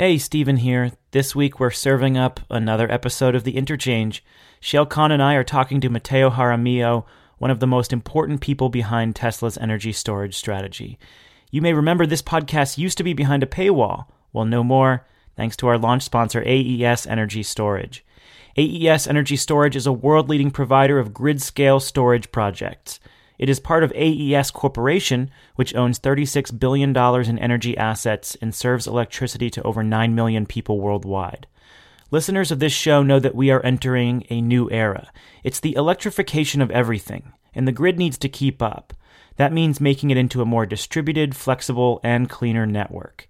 Hey, Stephen here. This week we're serving up another episode of The Interchange. Shayle Kann and I are talking to Mateo Jaramillo, one of the most important people behind Tesla's energy storage strategy. You may remember this podcast used to be behind a paywall. Well, no more, thanks to our launch sponsor, AES Energy Storage. AES Energy Storage is a world leading provider of grid scale storage projects. It is part of AES Corporation, which owns $36 billion in energy assets and serves electricity to over 9 million people worldwide. Listeners of this show know that we are entering a new era. It's the electrification of everything, and the grid needs to keep up. That means making it into a more distributed, flexible, and cleaner network.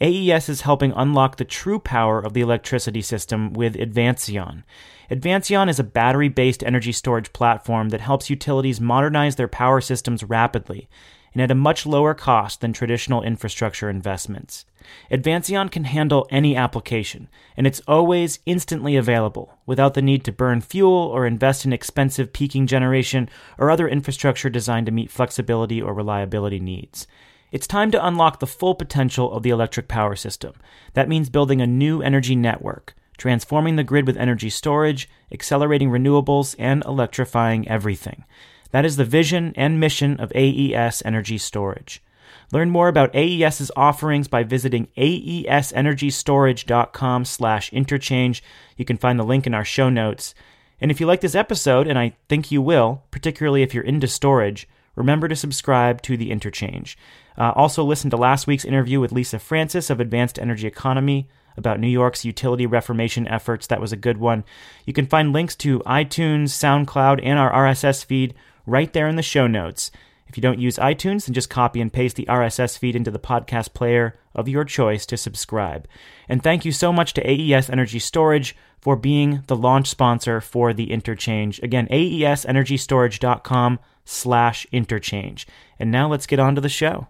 AES is helping unlock the true power of the electricity system with Advancion. Advancion is a battery based energy storage platform that helps utilities modernize their power systems rapidly and at a much lower cost than traditional infrastructure investments. Advancion can handle any application, and it's always instantly available without the need to burn fuel or invest in expensive peaking generation or other infrastructure designed to meet flexibility or reliability needs. It's time to unlock the full potential of the electric power system. That means building a new energy network transforming the grid with energy storage, accelerating renewables, and electrifying everything. That is the vision and mission of AES Energy Storage. Learn more about AES's offerings by visiting aesenergystorage.com slash interchange. You can find the link in our show notes. And if you like this episode, and I think you will, particularly if you're into storage, remember to subscribe to The Interchange. Uh, also, listen to last week's interview with Lisa Francis of Advanced Energy Economy about New York's utility reformation efforts. That was a good one. You can find links to iTunes, SoundCloud, and our RSS feed right there in the show notes. If you don't use iTunes, then just copy and paste the RSS feed into the podcast player of your choice to subscribe. And thank you so much to AES Energy Storage for being the launch sponsor for the interchange. Again, aesenergystorage.com slash interchange. And now let's get on to the show.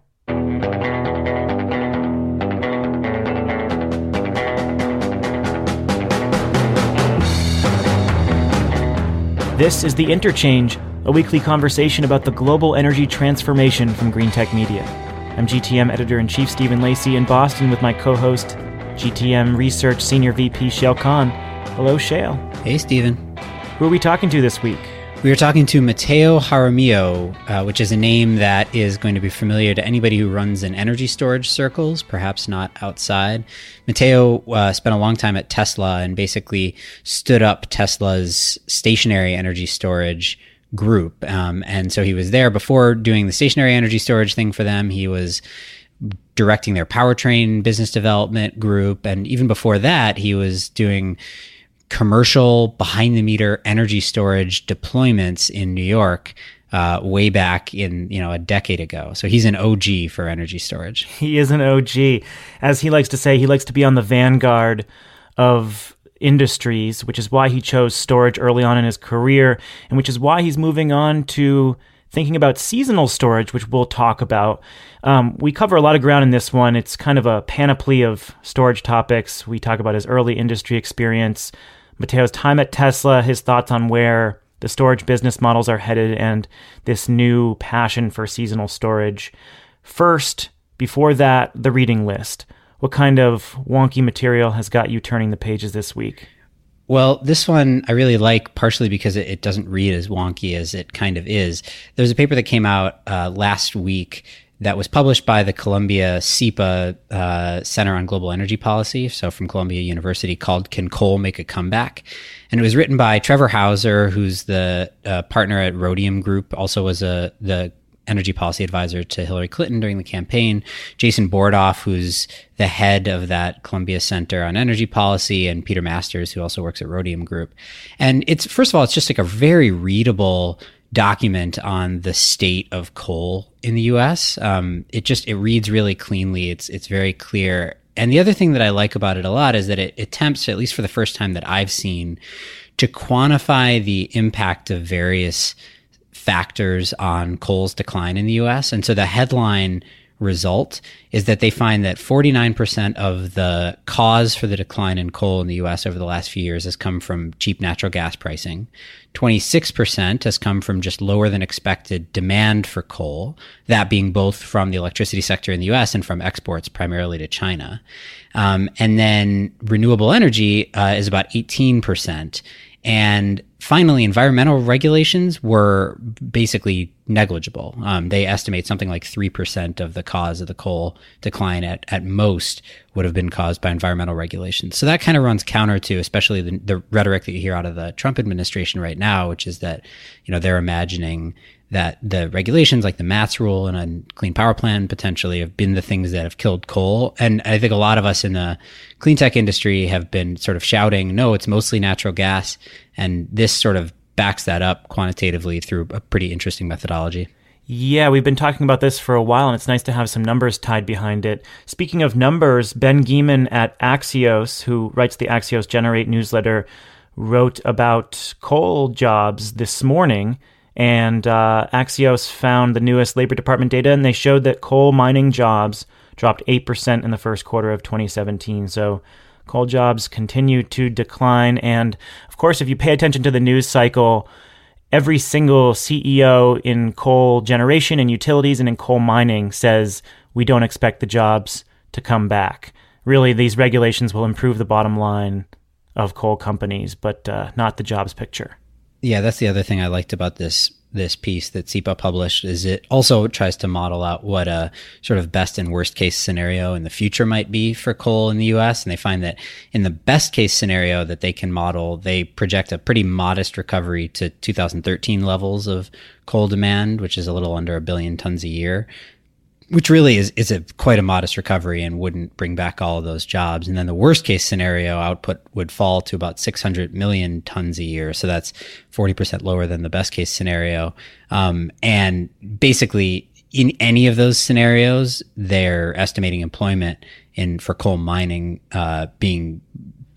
This is The Interchange, a weekly conversation about the global energy transformation from Greentech Media. I'm GTM editor in chief Stephen Lacey in Boston with my co host, GTM Research Senior VP Shayle Kann. Hello, Shayle. Hey, Stephen. Who are we talking to this week? We are talking to Mateo Jaramillo, uh, which is a name that is going to be familiar to anybody who runs in energy storage circles, perhaps not outside. Mateo uh, spent a long time at Tesla and basically stood up Tesla's stationary energy storage group. Um, and so he was there before doing the stationary energy storage thing for them. He was directing their powertrain business development group. And even before that, he was doing commercial behind the meter energy storage deployments in New York uh, way back in you know a decade ago. So he's an OG for energy storage. He is an OG, as he likes to say. He likes to be on the vanguard of industries, which is why he chose storage early on in his career, and which is why he's moving on to thinking about seasonal storage, which we'll talk about. Um, we cover a lot of ground in this one. It's kind of a panoply of storage topics. We talk about his early industry experience, Mateo's time at Tesla, his thoughts on where the storage business models are headed, and this new passion for seasonal storage. First, before that, the reading list. What kind of wonky material has got you turning the pages this week? Well, this one I really like partially because it, it, doesn't read as wonky as it kind of is. There's a paper that came out uh, last week that was published by the Columbia SIPA uh, Center on Global Energy Policy, so from Columbia University, called Can Coal Make a Comeback? And it was written by Trevor Houser, who's the uh, partner at Rhodium Group, also was a the energy policy advisor to Hillary Clinton during the campaign. Jason Bordoff, who's the head of that Columbia Center on Energy Policy, and Peter Marsters, who also works at Rhodium Group. And it's first of all, it's just like a very readable document on the state of coal in the U.S. Um, it just it reads really cleanly. It's it's very clear. And the other thing that I like about it a lot is that it attempts, at least for the first time that I've seen, to quantify the impact of various factors on coal's decline in the U.S. And so the headline result is that they find that 49% of the cause for the decline in coal in the US over the last few years has come from cheap natural gas pricing. 26% has come from just lower than expected demand for coal, that being both from the electricity sector in the US and from exports primarily to China. Um, and then renewable energy uh, is about 18%. And finally, environmental regulations were basically negligible. Um, they estimate something like 3% of the cause of the coal decline at, at most would have been caused by environmental regulations. So that kind of runs counter to, especially the, the rhetoric that you hear out of the Trump administration right now, which is that, you know, they're imagining that the regulations like the MATS rule and a clean power plan potentially have been the things that have killed coal. And I think a lot of us in the clean tech industry have been sort of shouting, no, it's mostly natural gas. And this sort of backs that up quantitatively through a pretty interesting methodology. Yeah, we've been talking about this for a while, and it's nice to have some numbers tied behind it. Speaking of numbers, Ben Geman at Axios, who writes the Axios Generate newsletter, wrote about coal jobs this morning and uh, Axios found the newest Labor Department data, and they showed that coal mining jobs dropped 8% in the first quarter of 2017. So coal jobs continue to decline. And of course, if you pay attention to the news cycle, every single CEO in coal generation and utilities and in coal mining says we don't expect the jobs to come back. Really, these regulations will improve the bottom line of coal companies, but uh, not the jobs picture. Yeah, that's the other thing I liked about this this piece that SIPA published is it also tries to model out what a sort of best and worst case scenario in the future might be for coal in the US. And they find that in the best case scenario that they can model, they project a pretty modest recovery to 2013 levels of coal demand, which is a little under a billion tons a year which really is is a quite a modest recovery and wouldn't bring back all of those jobs. And then the worst case scenario output would fall to about 600 million tons a year. So that's 40% lower than the best case scenario. Um, and basically, in any of those scenarios, they're estimating employment in for coal mining uh, being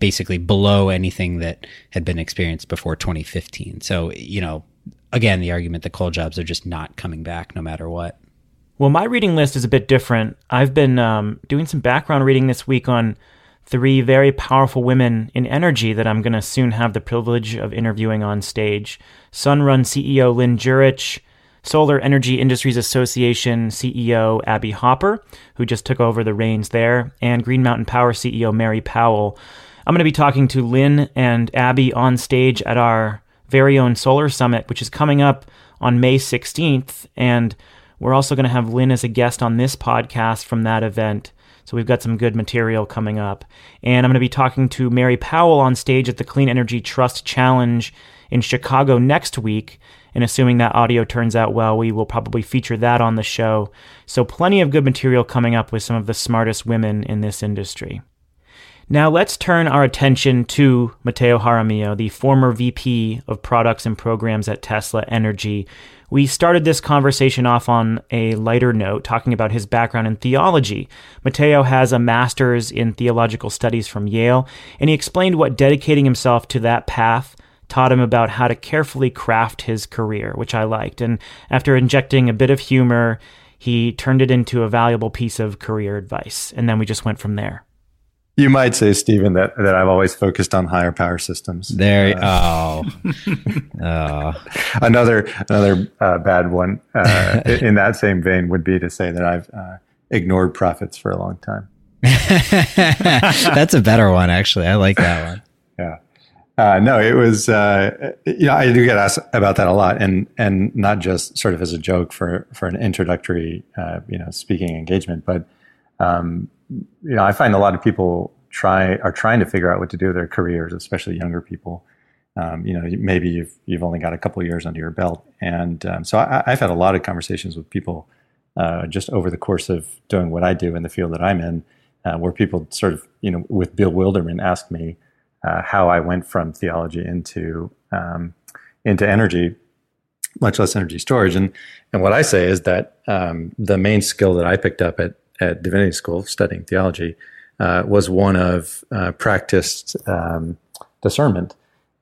basically below anything that had been experienced before 2015. So you know, again, the argument that coal jobs are just not coming back no matter what. Well, my reading list is a bit different. I've been um, doing some background reading this week on three very powerful women in energy that I'm going to soon have the privilege of interviewing on stage. Sunrun CEO Lynn Jurich, Solar Energy Industries Association CEO Abby Hopper, who just took over the reins there, and Green Mountain Power CEO Mary Powell. I'm going to be talking to Lynn and Abby on stage at our very own Solar Summit, which is coming up on May 16th. And we're also going to have Lynn as a guest on this podcast from that event. So we've got some good material coming up. And I'm going to be talking to Mary Powell on stage at the Clean Energy Trust Challenge in Chicago next week. And assuming that audio turns out well, we will probably feature that on the show. So plenty of good material coming up with some of the smartest women in this industry. Now let's turn our attention to Mateo Jaramillo, the former VP of products and programs at Tesla Energy, we started this conversation off on a lighter note, talking about his background in theology. Mateo has a master's in theological studies from Yale, and he explained what dedicating himself to that path taught him about how to carefully craft his career, which I liked. And after injecting a bit of humor, he turned it into a valuable piece of career advice. And then we just went from there. You might say, Stephen, that, that I've always focused on higher power systems. There, uh, oh, oh. another another uh, bad one uh, in that same vein would be to say that I've uh, ignored profits for a long time. That's a better one, actually. I like that one. Yeah. Uh, no, it was. Uh, you know, I do get asked about that a lot, and and not just sort of as a joke for for an introductory, you know, speaking engagement, but um, you know, I find a lot of people try are trying to figure out what to do with their careers, especially younger people. Um, you know, maybe you've you've only got a couple years under your belt, and um, so I, have had a lot of conversations with people uh, just over the course of doing what I do in the field that I'm in, uh, where people sort of, you know, with bewilderment ask me uh, how I went from theology into um, into energy, much less energy storage, and and what I say is that um, the main skill that I picked up at at divinity school studying theology uh, was one of uh, practiced um, discernment.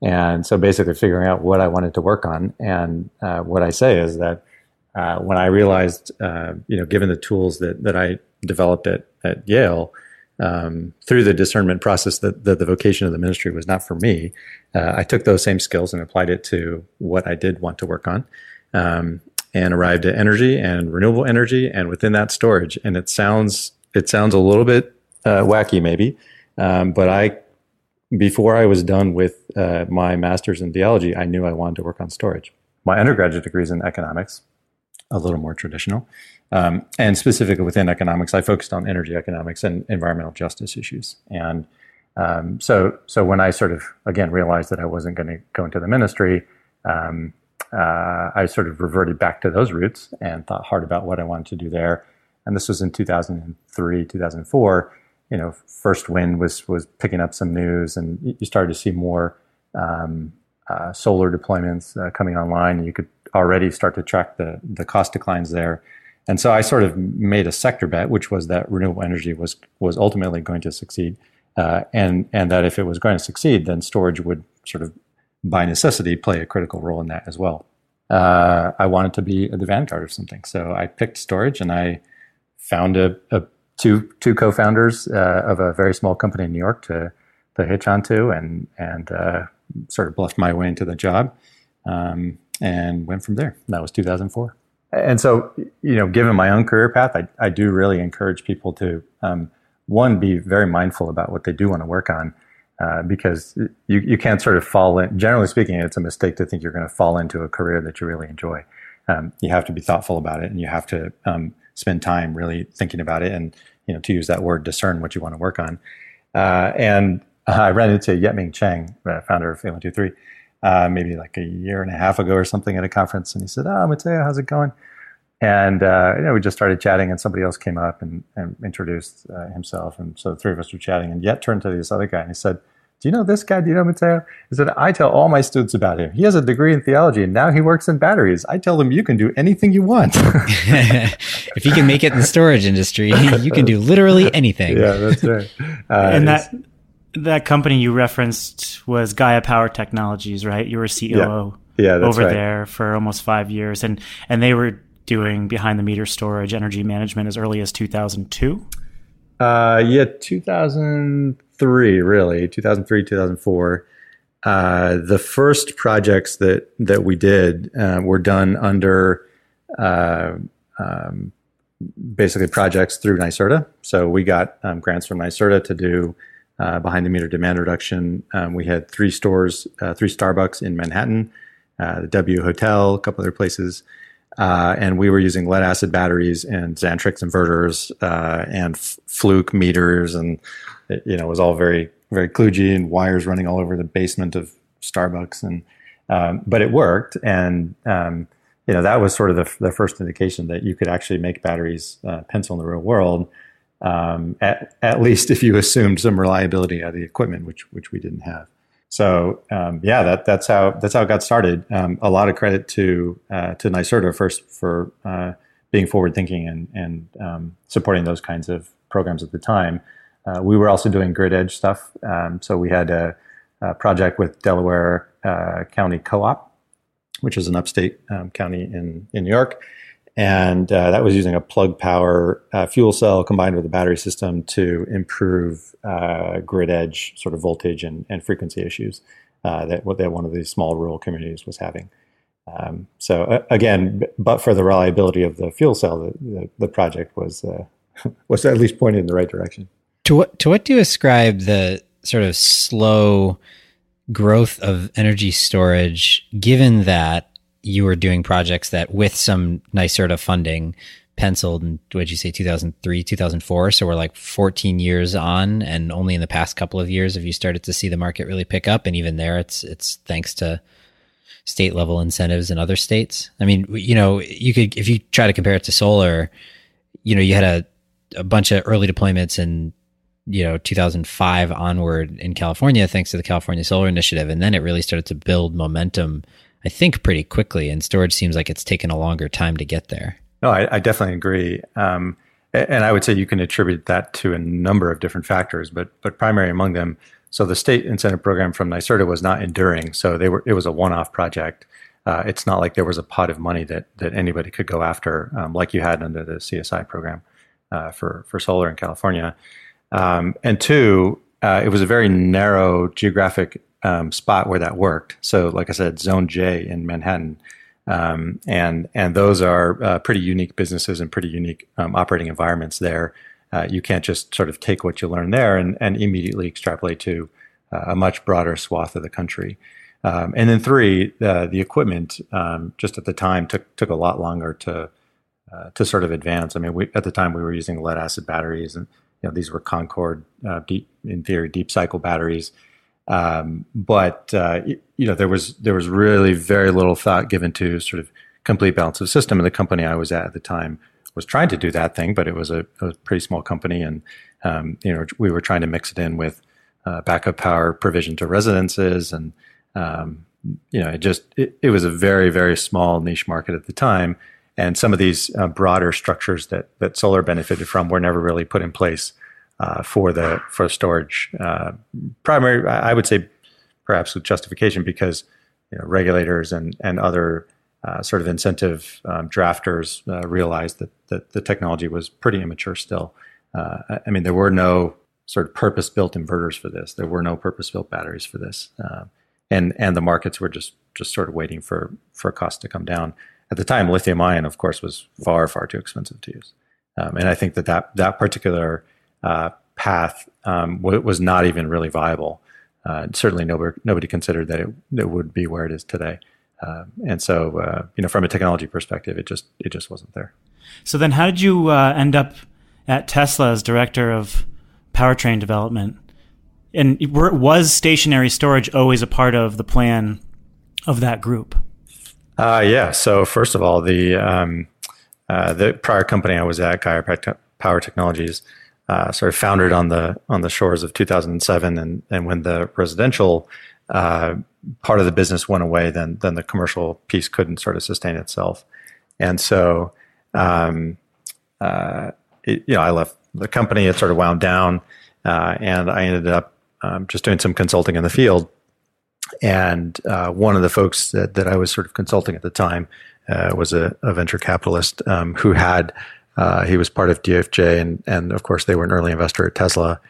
And so basically figuring out what I wanted to work on. And uh, what I say is that uh, when I realized, uh, you know, given the tools that that I developed at at Yale. Um, through the discernment process that, that, the vocation of the ministry was not for me, uh, I took those same skills and applied it to what I did want to work on. Um, and arrived at energy and renewable energy and within that storage. And it sounds it sounds a little bit uh, wacky maybe, um, but I before I was done with uh, my master's in theology, I knew I wanted to work on storage. My undergraduate degree is in economics, a little more traditional. Um, and specifically within economics, I focused on energy economics and environmental justice issues. And um, so, so when I sort of again realized that I wasn't going to go into the ministry, um, uh, I sort of reverted back to those roots and thought hard about what I wanted to do there. And this was in 2003, 2004. You know, First Wind was was picking up some news, and you started to see more um, uh, solar deployments uh, coming online. You could already start to track the the cost declines there. And so I sort of made a sector bet, which was that renewable energy was was ultimately going to succeed, uh, and and that if it was going to succeed, then storage would sort of by necessity play a critical role in that as well. Uh, I wanted to be the vanguard of something, so I picked storage, and I found a, a two two co-founders uh, of a very small company in New York to to hitch onto, and and uh, sort of bluffed my way into the job, um, and went from there. That was 2004. And so, you know, given my own career path, I, I do really encourage people to um, one be very mindful about what they do want to work on uh, because you, you can't sort of fall in. Generally speaking, it's a mistake to think you're going to fall into a career that you really enjoy. Um, you have to be thoughtful about it, and you have to um, spend time really thinking about it, and you know, to use that word, discern what you want to work on. Uh, and I ran into Yet-Ming Chiang, uh, founder of A123, uh, maybe like a year and a half ago or something at a conference, and he said, "Oh, Mateo, how's it going?" And uh, you know, we just started chatting, and somebody else came up and, and introduced uh, himself, and so the three of us were chatting. And Yet turned to this other guy, and he said, do you know this guy? Do you know Mateo? He said, I tell all my students about him. He has a degree in theology and now he works in batteries. I tell them you can do anything you want. if you can make it in the storage industry, you can do literally anything. Yeah, that's right. Uh, and that that company you referenced was Gaia Power Technologies, right? You were COO yeah. Yeah, over right. there for almost five years, and and they were doing behind the meter storage, energy management as early as 2002. Uh, yeah, 2003, really, 2003, 2004. Uh, the first projects that that we did uh, were done under uh, um, basically projects through NYSERDA. So we got um, grants from NYSERDA to do uh, behind the meter demand reduction. Um, we had three stores, uh, three Starbucks in Manhattan, uh, the W Hotel, a couple other places. And we were using lead acid batteries and Xantrex inverters and f- Fluke meters, and it, you know it was all very very kludgy and wires running all over the basement of Starbucks, and um, but it worked, and um, you know that was sort of the, the, first indication that you could actually make batteries uh, pencil in the real world. Um, at, at least if you assumed some reliability of the equipment, which which we didn't have. So um, yeah, that that's how that's how it got started. Um, a lot of credit to uh, to NYSERDA first for uh, being forward thinking and and um, supporting those kinds of programs at the time. Uh, we were also doing grid edge stuff. Um, so we had a, a project with Delaware uh, County Co-op, which is an upstate um, county in in New York, and uh, that was using a plug power uh, fuel cell combined with a battery system to improve uh, grid edge sort of voltage and, and frequency issues uh, that, that one of these small rural communities was having. Um, so again, but for the reliability of the fuel cell, the, the, the project was was at least pointed in the right direction. To what to what do you ascribe the sort of slow growth of energy storage, given that you were doing projects that with some NYSERDA funding penciled in, what did you say, 2003, 2004? So we're like 14 years on and only in the past couple of years have you started to see the market really pick up. And even there, it's, it's thanks to state level incentives in other states. I mean, you know, you could, if you try to compare it to solar, you know, you had a, a bunch of early deployments in you know 2005 onward in California thanks to the California Solar Initiative and then it really started to build momentum I think pretty quickly, and storage seems like it's taken a longer time to get there. No, I, I definitely agree. Um, and I would say you can attribute that to a number of different factors, but but primary among them. So the state incentive program from NYSERDA was not enduring. So they were it was a one-off project. uh, it's not like there was a pot of money that that anybody could go after, um, like you had under the CSI program uh, for for solar in California. Um, and two, uh, it was a very narrow geographic um, spot where that worked. So, like I said, Zone J in Manhattan, um, and and those are uh, pretty unique businesses and pretty unique um, operating environments there. Uh, you can't just sort of take what you learn there and, and immediately extrapolate to uh, a much broader swath of the country. Um, and then three, uh, the equipment um, just at the time took took a lot longer to uh, to sort of advance. I mean, we, at the time we were using lead acid batteries, and you know these were Concorde uh, deep, in theory, deep cycle batteries. Um, but uh, you know there was there was really very little thought given to sort of complete balance of system. And the company I was at at the time was trying to do that thing, but it was a, a pretty small company, and um, you know we were trying to mix it in with uh, backup power provision to residences and um, you know, it just it, it, was a very very small niche market at the time, and some of these uh, broader structures that that solar benefited from were never really put in place uh, for the for storage. Uh, primary, I would say, perhaps with justification because you know, regulators and and other uh, sort of incentive um, drafters uh, realized that that the technology was pretty immature still. Uh, I mean, there were no sort of purpose built inverters for this. There were no purpose built batteries for this and and the markets were just just sort of waiting for for cost to come down. At the time, lithium ion, of course, was far far too expensive to use, um, and I think that that that particular uh, path um, w- was not even really viable. Uh, certainly, nobody nobody considered that it, it would be where it is today. Uh, and so, uh, you know, from a technology perspective, it just it just wasn't there. So then, how did you uh, end up at Tesla as director of powertrain development? and was stationary storage always a part of the plan of that group? Uh, yeah. So first of all, the um, uh, the prior company I was at, Gaia Power Technologies, uh, sort of founded on the on the shores of 2007, and and when the residential uh, part of the business went away, then then the commercial piece couldn't sort of sustain itself, and so um, uh, it, you know I left the company. It sort of wound down, uh, and I ended up um, just doing some consulting in the field. And uh, one of the folks that, that I was sort of consulting at the time uh, was a, a, venture capitalist um, who had, uh, he was part of DFJ, and, and of course, they were an early investor at Tesla.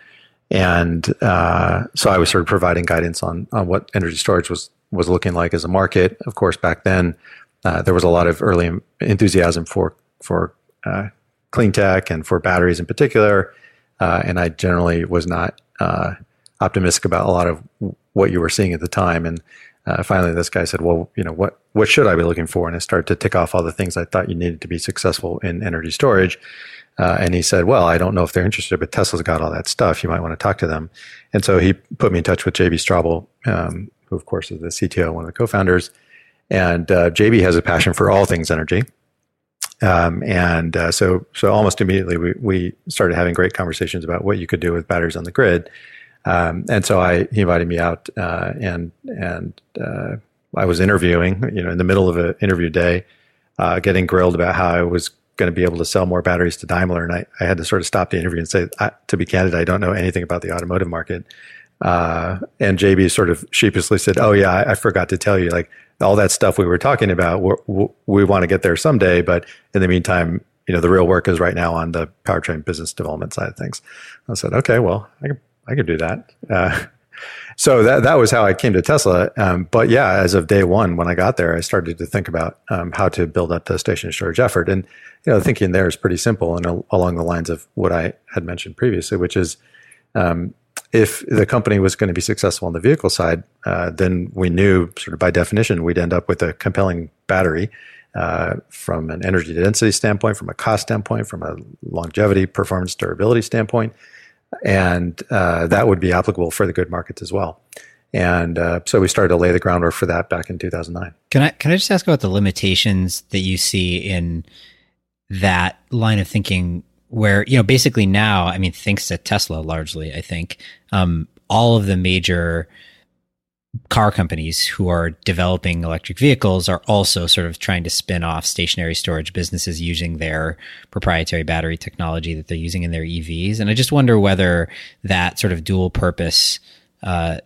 And uh, so I was sort of providing guidance on, on what energy storage was, was looking like as a market. Of course, back then, uh, there was a lot of early enthusiasm for, for uh, clean tech and for batteries in particular. and I generally was not optimistic about a lot of what you were seeing at the time. And uh, finally, this guy said, "Well, you know, what what should I be looking for?" And I started to tick off all the things I thought you needed to be successful in energy storage. Uh, and he said, "Well, I don't know if they're interested, but Tesla's got all that stuff. You might want to talk to them." And so he put me in touch with JB Straubel, um, who of course is the CTO, one of the co-founders. And uh, JB has a passion for all things energy. Um, and uh, so, so almost immediately, we, we started having great conversations about what you could do with batteries on the grid. Um, and so I, he invited me out, uh, and, and, uh, I was interviewing, you know, in the middle of an interview day, uh, getting grilled about how I was going to be able to sell more batteries to Daimler. And I, I had to sort of stop the interview and say, to be candid, I don't know anything about the automotive market. Uh, and JB sort of sheepishly said, "Oh yeah, I, I, forgot to tell you. Like all that stuff we were talking about, we we want to get there someday, but in the meantime, you know, the real work is right now on the powertrain business development side of things." I said, "Okay, well, I can I could do that. Uh, so that that was how I came to Tesla. Um, but yeah, as of day one, when I got there, I started to think about um, how to build up the stationary storage effort. And you know, the thinking there is pretty simple and along the lines of what I had mentioned previously, which is um, if the company was going to be successful on the vehicle side, uh, then we knew, sort of by definition, we'd end up with a compelling battery. Uh, from an energy density standpoint, from a cost standpoint, from a longevity, performance, durability standpoint, and uh, that would be applicable for the good markets as well. And uh, so we started to lay the groundwork for that back in 2009. Can I can I just ask about the limitations that you see in that line of thinking? Where you know basically now, I mean, thanks to Tesla largely, I think um, all of the major car companies who are developing electric vehicles are also sort of trying to spin off stationary storage businesses using their proprietary battery technology that they're using in their EVs. And I just wonder whether that sort of dual purpose uh,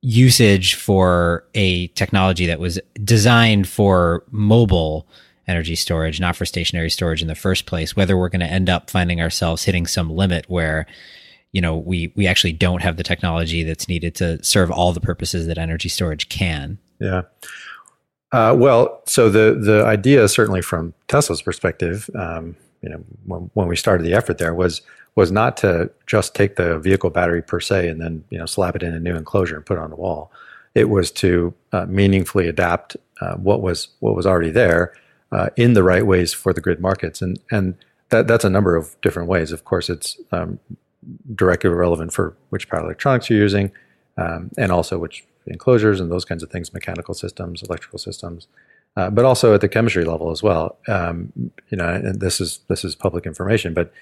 usage for a technology that was designed for mobile energy storage, not for stationary storage in the first place, whether we're going to end up finding ourselves hitting some limit where, you know, we, we actually don't have the technology that's needed to serve all the purposes that energy storage can. Yeah. Uh, well, so the the idea, certainly from Tesla's perspective, um, you know, when, when we started the effort there was was not to just take the vehicle battery per se and then you know slap it in a new enclosure and put it on the wall. It was to uh, meaningfully adapt uh, what was what was already there uh, in the right ways for the grid markets, and and that that's a number of different ways. Of course, it's um, directly relevant for which power electronics you're using, um, and also which enclosures and those kinds of things, mechanical systems, electrical systems. Uh, but also at the chemistry level as well. Um, you know, and this is this is public information, but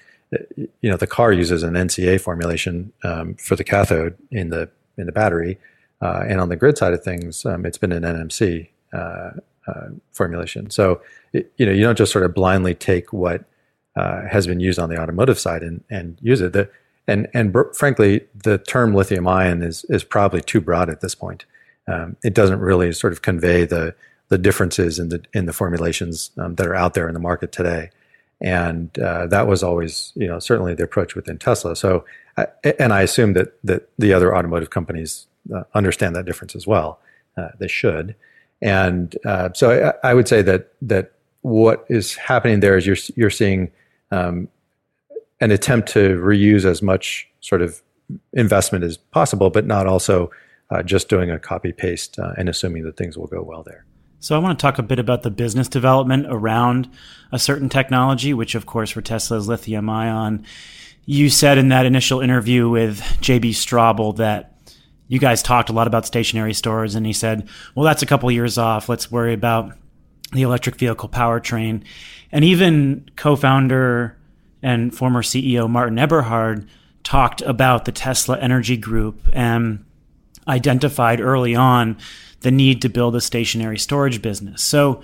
you know, the car uses an NCA formulation um, for the cathode in the in the battery, uh, and on the grid side of things, um, it's been an NMC uh, uh, formulation. So it, you know, you don't just sort of blindly take what uh, has been used on the automotive side and and use it. The, and and br- frankly, the term lithium ion is is probably too broad at this point. Um, it doesn't really sort of convey the the differences in the in the formulations um, that are out there in the market today and uh, that was always you know certainly the approach within Tesla. So, and I assume that that the other automotive companies uh, understand that difference as well. Uh, they should, and uh, so I, I, would say that that what is happening there is you're you're seeing um, an attempt to reuse as much sort of investment as possible, but not also uh, just doing a copy paste uh, and assuming that things will go well there. So I want to talk a bit about the business development around a certain technology, which of course for Tesla is lithium ion. You said in that initial interview with JB Straubel that you guys talked a lot about stationary stores and he said, well, that's a couple years off. Let's worry about the electric vehicle powertrain. And even co-founder and former CEO Martin Eberhard talked about the Tesla Energy Group and identified early on the need to build a stationary storage business. So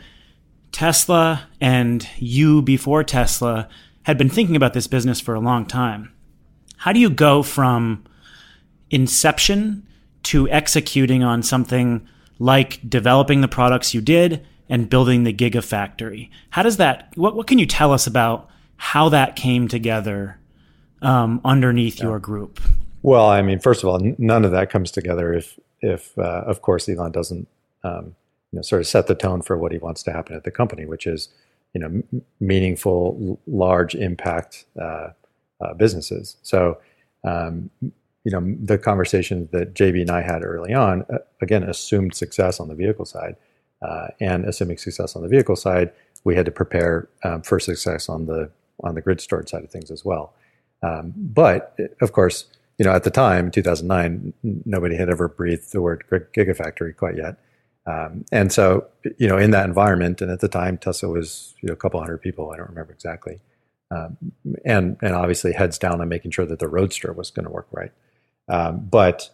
Tesla and you before Tesla had been thinking about this business for a long time. How do you go from inception to executing on something like developing the products you did and building the gigafactory? How does that, what, what can you tell us about how that came together um, underneath yeah. your group? Well, I mean, first of all, n- none of that comes together if if, uh, of course, Elon doesn't um, you know, sort of set the tone for what he wants to happen at the company, which is you know m- meaningful, large impact uh, uh, businesses. So um, you know the conversation that JB and I had early on uh, again assumed success on the vehicle side, uh, and assuming success on the vehicle side, we had to prepare um, for success on the on the grid storage side of things as well. Um, but of course you know, at the time, 2009, nobody had ever breathed the word gigafactory quite yet. Um, and so, you know, in that environment, and at the time, Tesla was you know a couple hundred people. I don't remember exactly, um, and and obviously heads down on making sure that the Roadster was going to work right. Um, but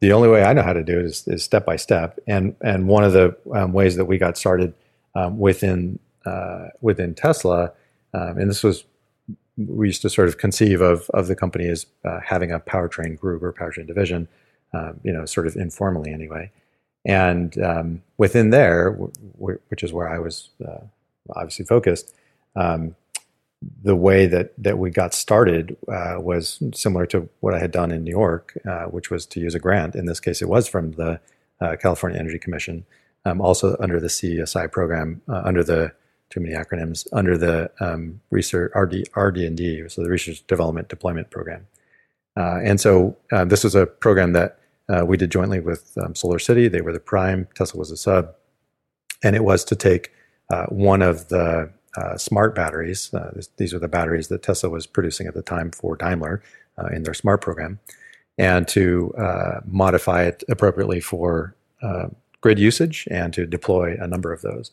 the only way I know how to do it is, is step by step. And and one of the um, ways that we got started um, within uh, within Tesla, um, and this was we used to sort of conceive of of the company as uh, having a powertrain group or powertrain division, um, you know, sort of informally anyway. And um, within there, w- w- which is where I was uh, obviously focused, um, the way that that we got started uh, was similar to what I had done in New York, uh, which was to use a grant. In this case, it was from the uh, California Energy Commission, um, also under the CESI program, uh, under the too many acronyms under the um, research RD, RD&D, so the Research Development Deployment Program. Uh, and so uh, this was a program that uh, we did jointly with um, Solar City. They were the prime, Tesla was a sub, and it was to take uh, one of the uh, smart batteries. Uh, these are the batteries that Tesla was producing at the time for Daimler in their smart program, and to modify it appropriately for grid usage and to deploy a number of those.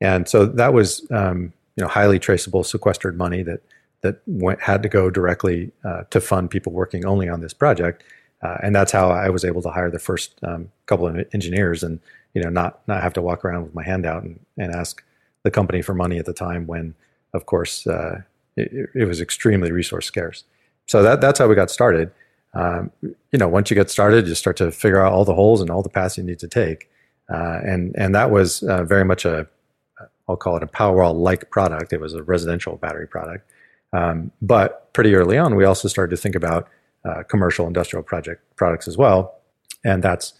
And so that was um, you know highly traceable sequestered money that that went, had to go directly uh, to fund people working only on this project. Uh, and that's how I was able to hire the first um, couple of engineers and you know not not have to walk around with my hand out and, and ask the company for money at the time when of course uh, it, it, was extremely resource scarce. So that that's how we got started. um, you know, once you get started, you start to figure out all the holes and all the paths you need to take. Uh, and and that was uh, very much a, I'll call it a Powerwall like product. It was a residential battery product. Um, but pretty early on, we also started to think about uh, commercial industrial project products as well. And that's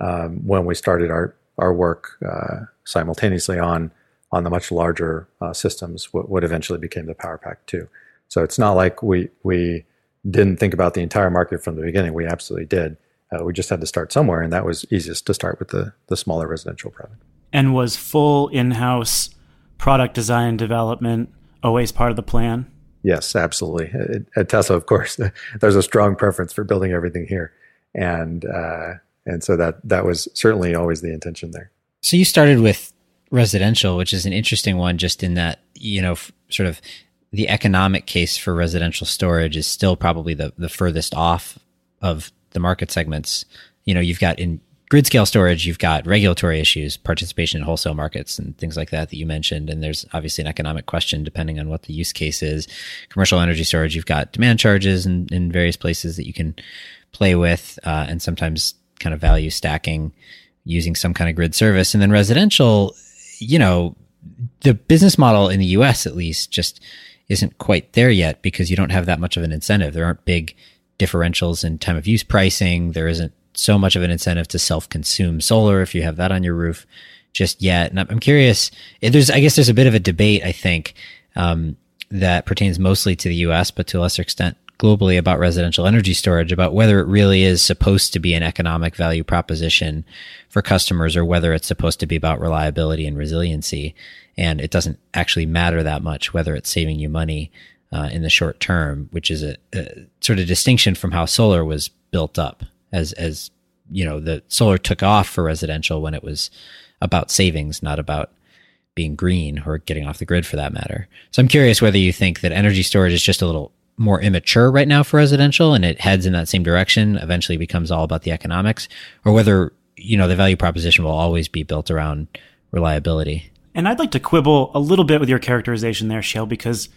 um, when we started our our work uh, simultaneously on on the much larger uh, systems, what, what eventually became the Power Pack 2. So it's not like we we didn't think about the entire market from the beginning. We absolutely did. Uh, we just had to start somewhere, and that was easiest to start with the the smaller residential product. And was full in-house product design and development always part of the plan? Yes, absolutely. At, at Tesla, of course, there's a strong preference for building everything here, and uh, and so that that was certainly always the intention there. So you started with residential, which is an interesting one, just in that you know, f- sort of the economic case for residential storage is still probably the the furthest off of the market segments. You know, you've got in grid scale storage, you've got regulatory issues, participation in wholesale markets, and things like that that you mentioned. And there's obviously an economic question depending on what the use case is. Commercial energy storage, you've got demand charges in, in various places that you can play with, uh, and sometimes kind of value stacking using some kind of grid service. And then residential, you know, the business model in the US at least just isn't quite there yet because you don't have that much of an incentive. There aren't big differentials in time of use pricing. There isn't so much of an incentive to self consume solar if you have that on your roof just yet. And I'm curious, there's, I guess there's a bit of a debate, I think, um, that pertains mostly to the US, but to a lesser extent globally about residential energy storage, about whether it really is supposed to be an economic value proposition for customers or whether it's supposed to be about reliability and resiliency. And it doesn't actually matter that much whether it's saving you money uh, in the short term, which is a, a sort of distinction from how solar was built up as, as, you know, the solar took off for residential when it was about savings, not about being green or getting off the grid for that matter. So I'm curious whether you think that energy storage is just a little more immature right now for residential and it heads in that same direction, eventually becomes all about the economics, or whether, you know, the value proposition will always be built around reliability. And I'd like to quibble a little bit with your characterization there, Shayle, because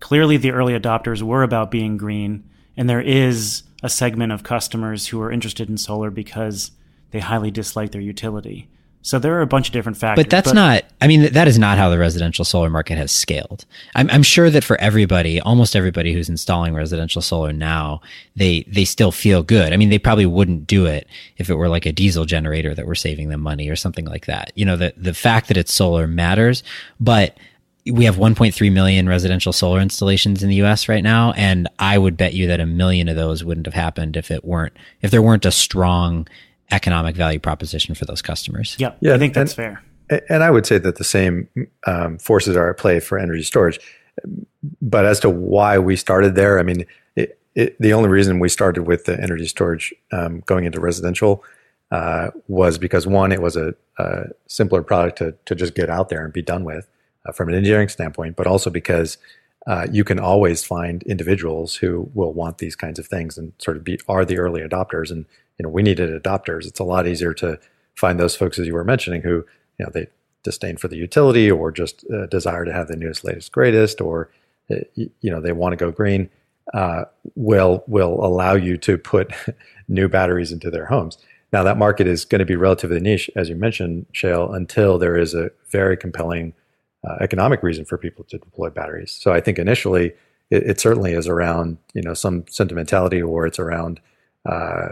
clearly the early adopters were about being green, and there is a segment of customers who are interested in solar because they highly dislike their utility. So there are a bunch of different factors. But that's but, not, I mean, that is not how the residential solar market has scaled. I'm, I'm, sure that for everybody, almost everybody who's installing residential solar now, they, they still feel good. I mean, they probably wouldn't do it if it were like a diesel generator that were saving them money or something like that. You know, the, the fact that it's solar matters, but we have 1.3 million residential solar installations in the US right now. And I would bet you that a million of those wouldn't have happened if it weren't, if there weren't a strong economic value proposition for those customers. Yep. Yeah, I think that's and, fair. And I would say that the same um, forces are at play for energy storage. But as to why we started there, I mean, it, it, the only reason we started with the energy storage um, going into residential uh, was because one, it was a, a, simpler product to, to just get out there and be done with uh, from an engineering standpoint, but also because uh, you can always find individuals who will want these kinds of things and sort of be are the early adopters and you know we needed adopters. It's a lot easier to find those folks as you were mentioning who you know they disdain for the utility or just uh, desire to have the newest, latest, greatest, or uh, you know they want to go green. Uh, will will allow you to put new batteries into their homes. Now that market is going to be relatively niche, as you mentioned, Shayle, until there is a very compelling uh, economic reason for people to deploy batteries. So I think initially it, it, certainly is around you know some sentimentality or it's around uh,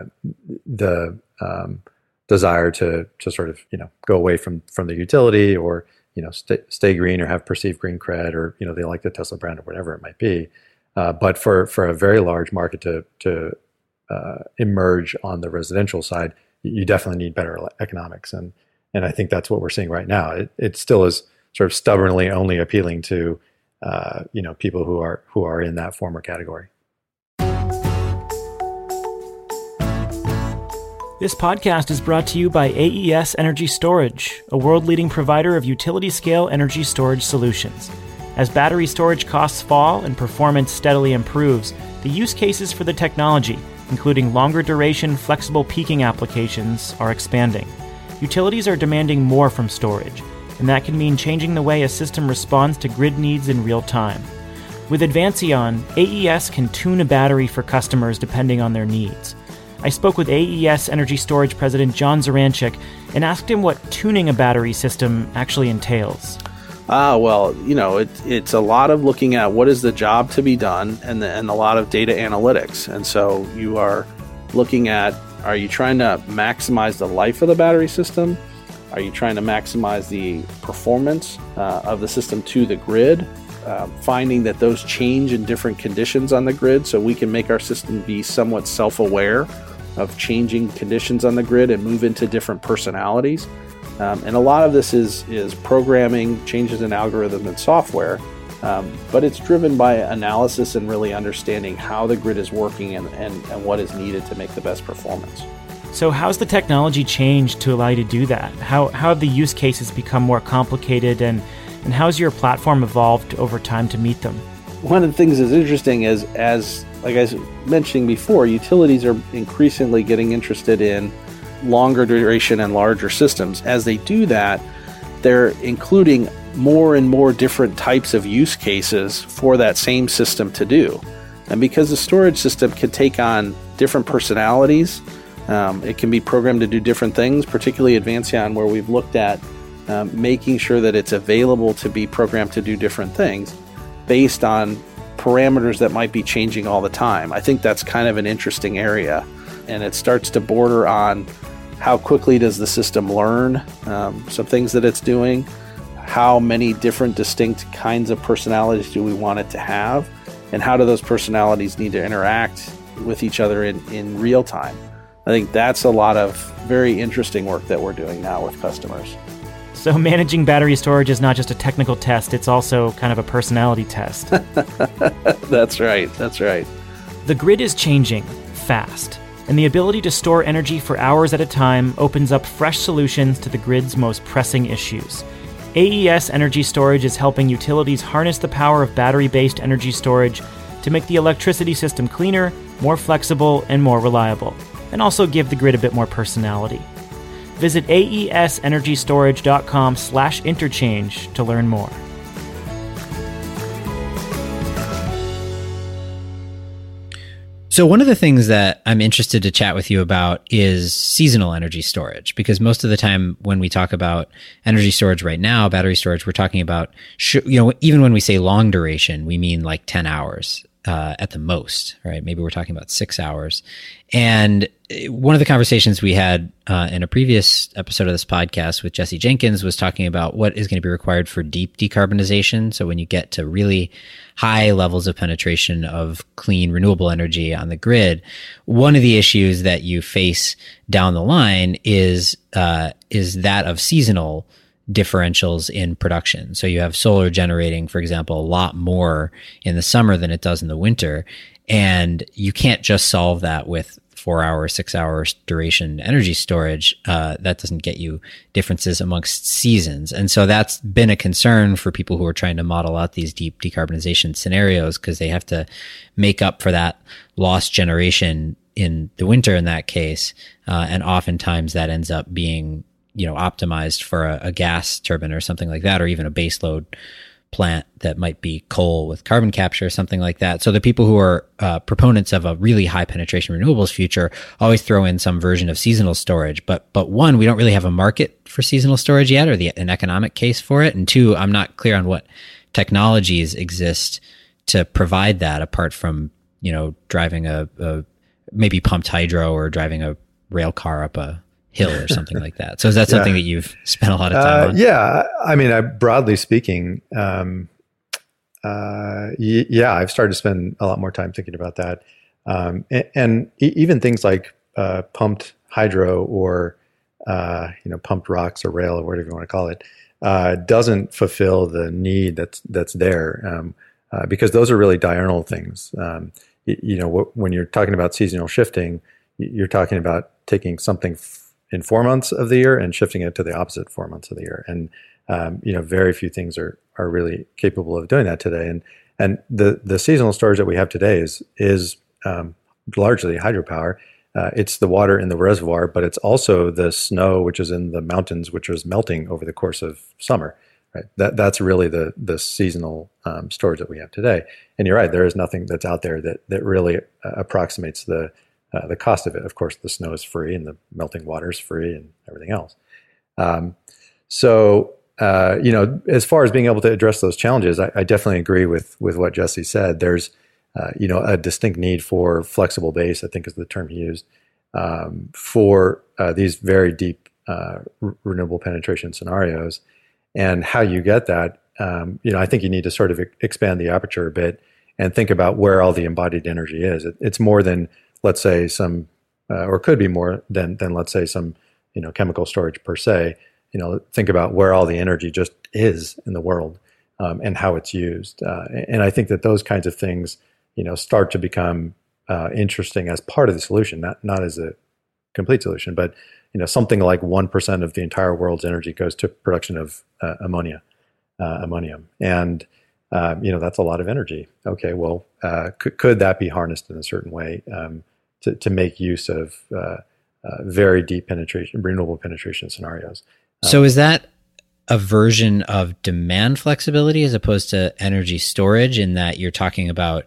the um, desire to to sort of you know go away from from the utility or you know stay, stay green or have perceived green cred or you know they like the Tesla brand or whatever it might be. Uh, but for for a very large market to to uh, emerge on the residential side, you definitely need better economics and and I think that's what we're seeing right now. It, it still is sort of stubbornly only appealing to uh, you know people who are who are in that former category. This podcast is brought to you by AES Energy Storage, a world leading provider of utility scale energy storage solutions. As battery storage costs fall and performance steadily improves, the use cases for the technology, including longer duration, flexible peaking applications, are expanding. Utilities are demanding more from storage, and that can mean changing the way a system responds to grid needs in real time. With Advancion, AES can tune a battery for customers depending on their needs. I spoke with AES Energy Storage President John Zahurancik and asked him what tuning a battery system actually entails. Ah, well, you know, it, it's a lot of looking at what is the job to be done and, the, and a lot of data analytics. And so you are looking at are you trying to maximize the life of the battery system? Are you trying to maximize the performance uh, of the system to the grid? Uh, finding that those change in different conditions on the grid so we can make our system be somewhat self aware of changing conditions on the grid and move into different personalities. Um, and a lot of this is, is programming, changes in algorithm and software, um, but it's driven by analysis and really understanding how the grid is working and, and, and what is needed to make the best performance. So, how's the technology changed to allow you to do that? How, how have the use cases become more complicated, and, and how's your platform evolved over time to meet them? One of the things that's interesting is, as like I was mentioning before, utilities are increasingly getting interested in longer duration and larger systems. As they do that, they're including more and more different types of use cases for that same system to do. And because the storage system can take on different personalities, um, it can be programmed to do different things, particularly Advancion, where we've looked at um, making sure that it's available to be programmed to do different things based on parameters that might be changing all the time. I think that's kind of an interesting area. And it starts to border on how quickly does the system learn um, some things that it's doing, how many different distinct kinds of personalities do we want it to have, and how do those personalities need to interact with each other in, in real time. I think that's a lot of very interesting work that we're doing now with customers. So, managing battery storage is not just a technical test, it's also kind of a personality test. that's right. That's right. The grid is changing fast and the ability to store energy for hours at a time opens up fresh solutions to the grid's most pressing issues. AES Energy Storage is helping utilities harness the power of battery based energy storage to make the electricity system cleaner, more flexible, and more reliable, and also give the grid a bit more personality. Visit aesenergystorage.com slash interchange to learn more. So, one of the things that I'm interested to chat with you about is seasonal energy storage, because most of the time when we talk about energy storage right now, battery storage, we're talking about, you know, even when we say long duration, we mean like 10 hours uh, at the most, right? Maybe we're talking about six hours. And one of the conversations we had uh, in a previous episode of this podcast with Jesse Jenkins was talking about what is going to be required for deep decarbonization. So when you get to really high levels of penetration of clean renewable energy on the grid, one of the issues that you face down the line is uh, is that of seasonal differentials in production. So you have solar generating, for example, a lot more in the summer than it does in the winter. And you can't just solve that with four hour, six hours duration energy storage. Uh, that doesn't get you differences amongst seasons. And so that's been a concern for people who are trying to model out these deep decarbonization scenarios because they have to make up for that lost generation in the winter in that case. Uh, and oftentimes that ends up being you know optimized for a, a, gas turbine or something like that, or even a baseload plant that might be coal with carbon capture or something like that. So the people who are uh, proponents of a really high penetration renewables future always throw in some version of seasonal storage. But but one, we don't really have a market for seasonal storage yet, or the, an economic case for it. And two, I'm not clear on what technologies exist to provide that apart from you know driving a, a maybe pumped hydro or driving a rail car up a hill or something like that. So is that something yeah. that you've spent a lot of time uh, on? Yeah, I mean, I, broadly speaking, um, uh, y- yeah, I've started to spend a lot more time thinking about that, um, and, and e- even things like uh, pumped hydro or uh, you know pumped rocks or rail or whatever you want to call it uh, doesn't fulfill the need that's that's there um, uh, because those are really diurnal things. Um, you, you know, when you're talking about seasonal shifting, you're talking about taking something in four months of the year and shifting it to the opposite four months of the year. And um, you know, very few things are are really capable of doing that today. And and the the seasonal storage that we have today is is um, largely hydropower. Uh, it's the water in the reservoir, but it's also the snow which is in the mountains, which is melting over the course of summer. right? That that's really the the seasonal um, storage that we have today. And you're right, there is nothing that's out there that that really uh, approximates the uh, the cost of it. Of course, the snow is free and the melting water is free and everything else. Um, so uh, you know, as far as being able to address those challenges, I, I definitely agree with with what Jesse said. There's uh, you know a distinct need for flexible base. I think is the term he used um, for uh, these very deep uh, renewable penetration scenarios. And how you get that, um, you know, I think you need to sort of expand the aperture a bit and think about where all the embodied energy is. It, it's more than let's say some, uh, or could be more than than let's say some, you know, chemical storage per se you know, think about where all the energy just is in the world um, and how it's used. Uh, and I think that those kinds of things, you know, start to become uh, interesting as part of the solution, not not as a complete solution, but you know, something like one percent of the entire world's energy goes to production of uh, ammonia, uh, ammonium, and um, you know that's a lot of energy. Okay, well, uh, could, could that be harnessed in a certain way um, to to make use of uh, very deep penetration, renewable penetration scenarios? So is that a version of demand flexibility as opposed to energy storage in that you're talking about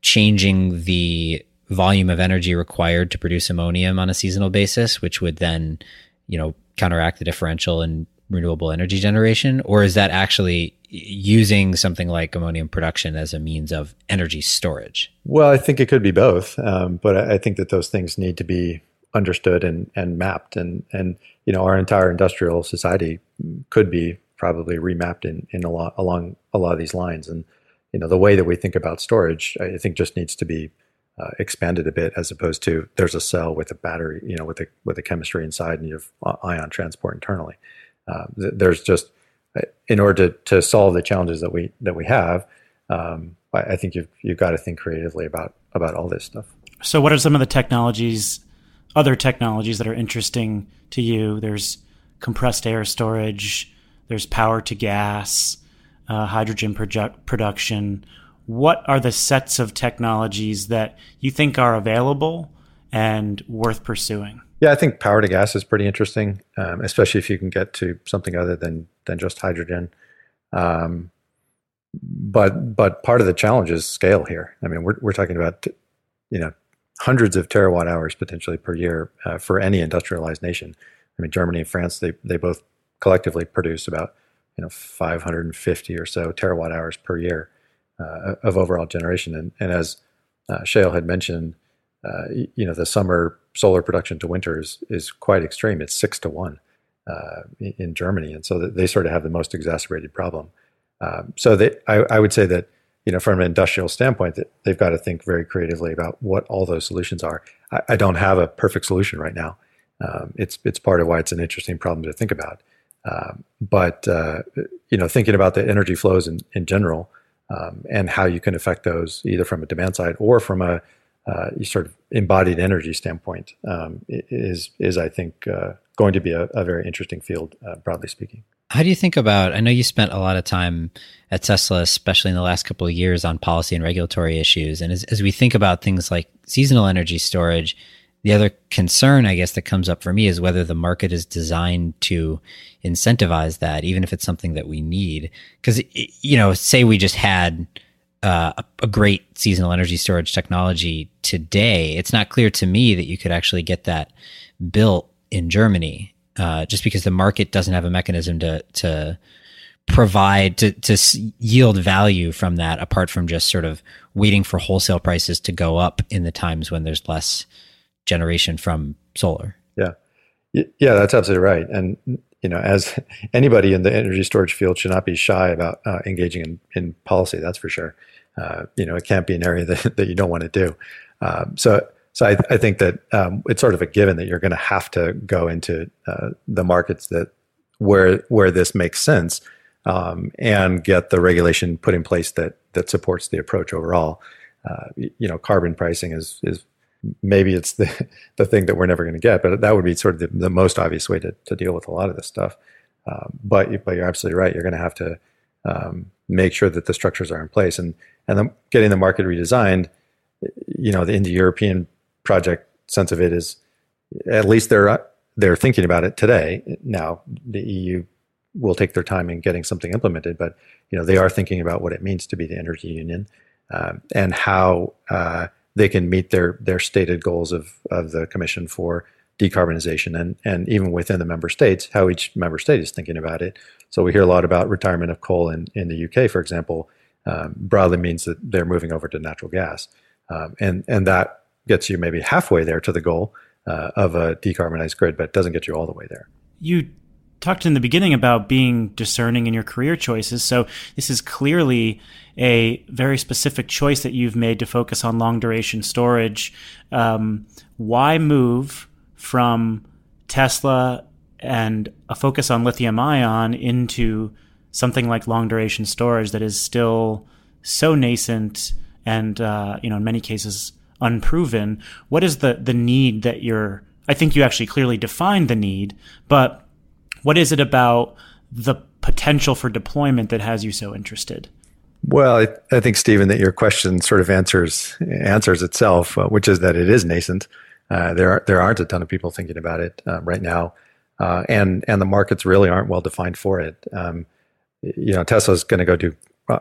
changing the volume of energy required to produce ammonium on a seasonal basis, which would then, you know, counteract the differential in renewable energy generation? Or is that actually using something like ammonium production as a means of energy storage? Well, I think it could be both. Um, but I think that those things need to be understood and, and mapped and, and you know, our entire industrial society could be probably remapped in, in a lot along a lot of these lines. And, you know, the way that we think about storage, I think just needs to be uh, expanded a bit as opposed to there's a cell with a battery, you know, with a, with a chemistry inside and you have ion transport internally. Uh, there's just, uh, in order to, to solve the challenges that we, that we have, um, I, I think you've, you've got to think creatively about, about all this stuff. So what are some of the technologies other technologies that are interesting to you. There's compressed air storage, there's power to gas, uh, hydrogen produ- production. What are the sets of technologies that you think are available and worth pursuing? Yeah, I think power to gas is pretty interesting, um, especially if you can get to something other than than just hydrogen. Um, but but part of the challenge is scale here. I mean, we're we're talking about you know hundreds of terawatt hours potentially per year uh, for any industrialized nation. I mean, Germany and France, they, they both collectively produce about you know 550 or so terawatt hours per year uh, of overall generation. And, and as uh, Shayle had mentioned, uh, you know, the summer solar production to winter is, is quite extreme. It's six to one uh, in Germany. And so they sort of have the most exacerbated problem. Um, so they, I, I would say that you know, from an industrial standpoint, that they've got to think very creatively about what all those solutions are. I, I don't have a perfect solution right now. Um, it's it's part of why it's an interesting problem to think about. Um, but uh, you know, thinking about the energy flows in, in general um, and how you can affect those either from a demand side or from a uh, sort of embodied energy standpoint um, is is I think uh, going to be a, a very interesting field, uh, broadly speaking. How do you think about? I know you spent a lot of time at Tesla, especially in the last couple of years, on policy and regulatory issues. And as, as we think about things like seasonal energy storage, the other concern, I guess, that comes up for me is whether the market is designed to incentivize that, even if it's something that we need. Because, you know, say we just had uh, a, great seasonal energy storage technology today, it's not clear to me that you could actually get that built in Germany uh, just because the market doesn't have a mechanism to to provide to to yield value from that apart from just sort of waiting for wholesale prices to go up in the times when there's less generation from solar. Yeah. Yeah, that's absolutely right. And you know, as anybody in the energy storage field should not be shy about uh, engaging in, in policy. That's for sure. Uh, you know, it can't be an area that, that you don't want to do. Um, so so I, I think that um, it's sort of a given that you're going to have to go into uh, the markets that where where this makes sense um, and get the regulation put in place that that supports the approach overall. Uh, you know, carbon pricing is is maybe it's the the thing that we're never going to get, but that would be sort of the, the, most obvious way to, to deal with a lot of this stuff. Um, but but you're absolutely right. You're going to have to um, make sure that the structures are in place and and the, getting the market redesigned. You know, the Indo-European project sense of it is at least they're they're thinking about it today. Now the EU will take their time in getting something implemented, but you know they are thinking about what it means to be the energy union um, and how uh, they can meet their their stated goals of of the commission for decarbonization and and even within the member states how each member state is thinking about it. So we hear a lot about retirement of coal in in the UK, for example. Um, broadly means that they're moving over to natural gas, um, and and that gets you maybe halfway there to the goal uh, of a decarbonized grid, but doesn't get you all the way there. You talked in the beginning about being discerning in your career choices. So this is clearly a very specific choice that you've made to focus on long duration storage. Um, why move from Tesla and a focus on lithium ion into something like long duration storage that is still so nascent and uh, you know in many cases unproven? What is the the need that you're I think you actually clearly defined the need, but what is it about the potential for deployment that has you so interested? Well, I, I think Stephen, that your question sort of answers answers itself, uh, which is that it is nascent. Uh, there are, there aren't a ton of people thinking about it uh, right now, uh, and and the markets really aren't well defined for it. Um, you know, Tesla's going to go do uh,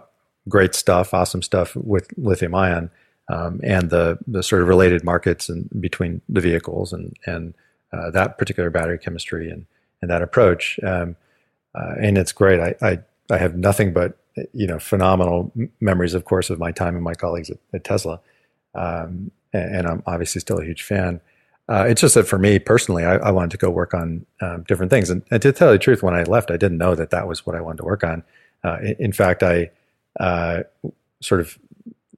great stuff, awesome stuff with lithium ion, um, and the the sort of related markets and between the vehicles and and uh, that particular battery chemistry and and that approach. Um, and it's great. I, I, I have nothing but you know phenomenal memories, of course, of my time and my colleagues at, at Tesla, um, and, and, I'm obviously still a huge fan. Uh, it's just that for me personally, I, I wanted to go work on um, different things. And, and, to tell you the truth, when I left, I didn't know that that was what I wanted to work on. Uh, in, in, fact, I uh, sort of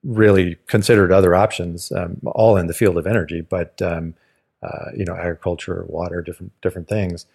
really considered other options, um, all in the field of energy, but um, uh, you know, agriculture, water, different different things.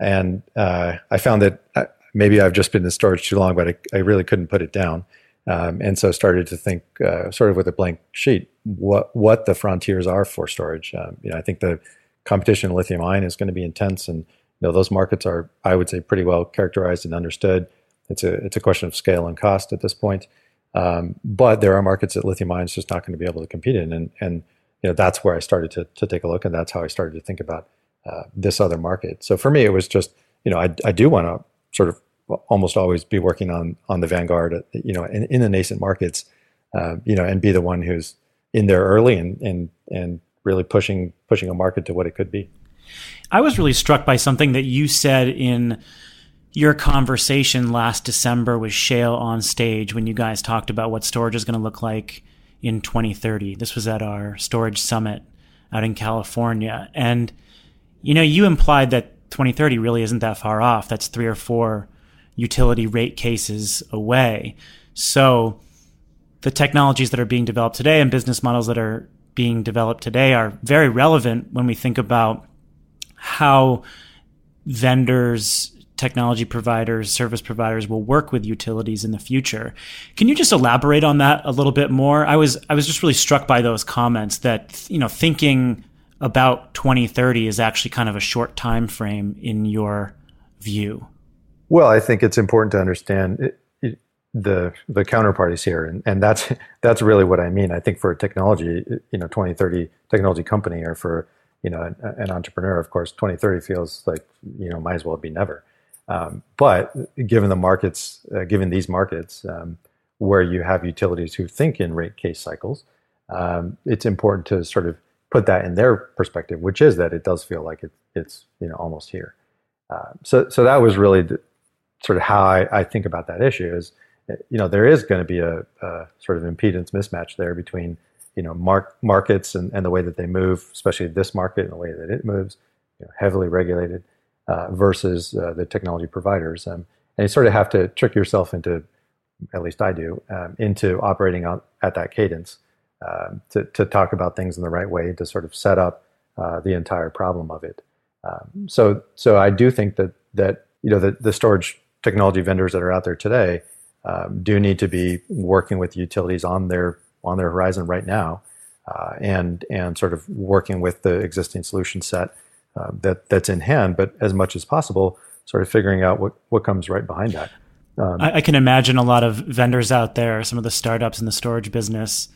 And uh, I found that uh, maybe I've just been in storage too long, but I, I really couldn't put it down. Um, and so started to think, uh, sort of with a blank sheet, what what the frontiers are for storage. Um, you know, I think the competition in lithium ion is going to be intense, and you know those markets are, I would say, pretty well characterized and understood. It's a it's a question of scale and cost at this point. Um, but there are markets that lithium ion is just not going to be able to compete in, and and you know that's where I started to to take a look, and that's how I started to think about uh, this other market. So for me, it was just you know I I do want to sort of almost always be working on on the vanguard, you know, in, in the nascent markets, uh, you know, and be the one who's in there early and and and really pushing pushing a market to what it could be. I was really struck by something that you said in your conversation last December with Shayle on stage when you guys talked about what storage is going to look like in 2030. This was at our storage summit out in California. And, you know, you implied that 2030 really isn't that far off. That's three or four utility rate cases away. So the technologies that are being developed today and business models that are being developed today are very relevant when we think about how vendors technology providers, service providers will work with utilities in the future. Can you just elaborate on that a little bit more? I was I was just really struck by those comments that you know thinking about 2030 is actually kind of a short time frame in your view. Well, I think it's important to understand it, it, the the counterparties here, and, and that's that's really what I mean. I think for a technology, you know, 2030 technology company, or for you know an, an entrepreneur, of course, 2030 feels like you know might as well be never. Um, but given the markets, uh, given these markets um, where you have utilities who think in rate case cycles, um, it's important to sort of put that in their perspective, which is that it does feel like it, it's you know almost here. Uh, so so that was really the, sort of how I, I, think about that issue. Is you know there is going to be a, a, sort of impedance mismatch there between you know mark, markets and, and the way that they move, especially this market and the way that it moves, you know, heavily regulated uh, versus uh, the technology providers. Um, and you sort of have to trick yourself into, at least I do, um, into operating on, at that cadence um, to, to talk about things in the right way to sort of set up uh, the entire problem of it. Um, so, so I do think that that you know the, the storage technology vendors that are out there today um, do need to be working with utilities on their on their horizon right now, uh, and and sort of working with the existing solution set uh, that that's in hand, but as much as possible, sort of figuring out what what comes right behind that. Um, I, I, can imagine a lot of vendors out there, some of the startups in the storage business,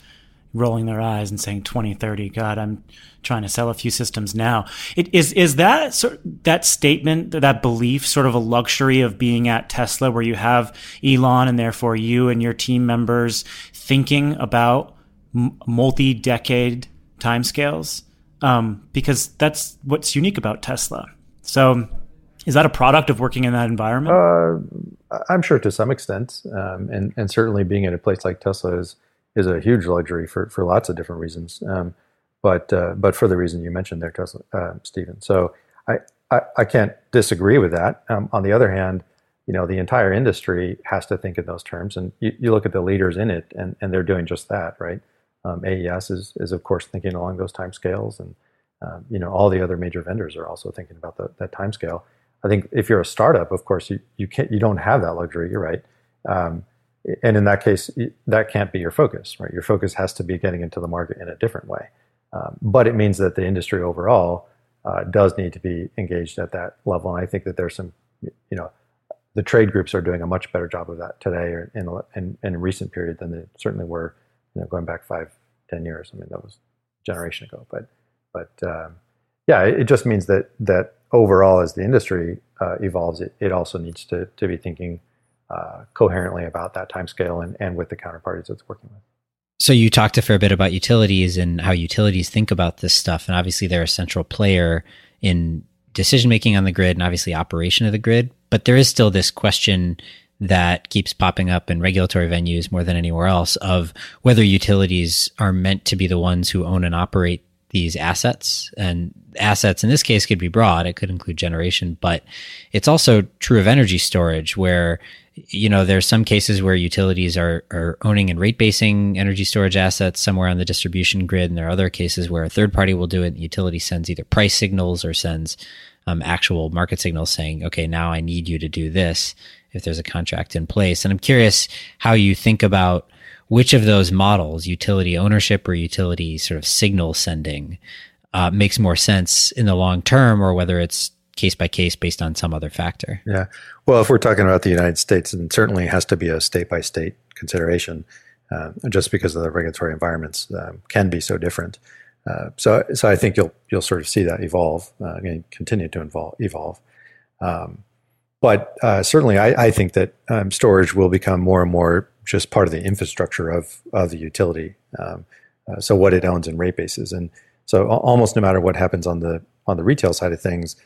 rolling their eyes and saying 2030 god i'm trying to sell a few systems now. It, is is that sort that statement that belief sort of a luxury of being at tesla where you have elon and therefore you and your team members thinking about multi-decade timescales? Um, because that's what's unique about tesla. So is that a product of working in that environment? Uh, i'm sure to some extent um, and, and certainly being in a place like tesla is is a huge luxury for, for lots of different reasons. Um, but uh, but for the reason you mentioned there, uh, Stephen. So I, I, I can't disagree with that. Um, on the other hand, you know the entire industry has to think in those terms, and you, you look at the leaders in it, and, and they're doing just that, right? Um, AES is is of course thinking along those time scales, and um, you know all the other major vendors are also thinking about the, that time scale. I think if you're a startup, of course you you can't you don't have that luxury. You're right. Um, and in that case, that can't be your focus, right? Your focus has to be getting into the market in a different way. Um, but it means that the industry overall uh, does need to be engaged at that level. And I think that there's some, you know, the trade groups are doing a much better job of that today or in, in, in a recent period than they certainly were, you know, going back five, ten years. I mean, that was a generation ago. But, but um, yeah, it just means that that overall, as the industry uh, evolves, it, it also needs to to be thinking uh, coherently about that time scale and, and with the counterparties it's working with. So you talked a fair bit about utilities and how utilities think about this stuff, and obviously they're a central player in decision making on the grid and obviously operation of the grid. But there is still this question that keeps popping up in regulatory venues more than anywhere else of whether utilities are meant to be the ones who own and operate these assets and assets in this case could be broad it could include generation but it's also true of energy storage where you know there's some cases where utilities are are owning and rate basing energy storage assets somewhere on the distribution grid and there are other cases where a third party will do it and the utility sends either price signals or sends um, actual market signals saying okay now i need you to do this if there's a contract in place. And i'm curious how you think about which of those models, utility ownership or utility sort of signal sending, uh, makes more sense in the long term, or whether it's case by case based on some other factor. Yeah. Well, if we're talking about the United States, then certainly it has to be a state by state consideration, uh, just because of the regulatory environments um, can be so different. Uh, so, so I think you'll you'll sort of see that evolve uh, and continue to evolve. evolve. Um, but uh, certainly, I, I, think that um, storage will become more and more just part of the infrastructure of, of the utility. Um, uh, so what it owns and rate bases, and so almost no matter what happens on the on the retail side of things,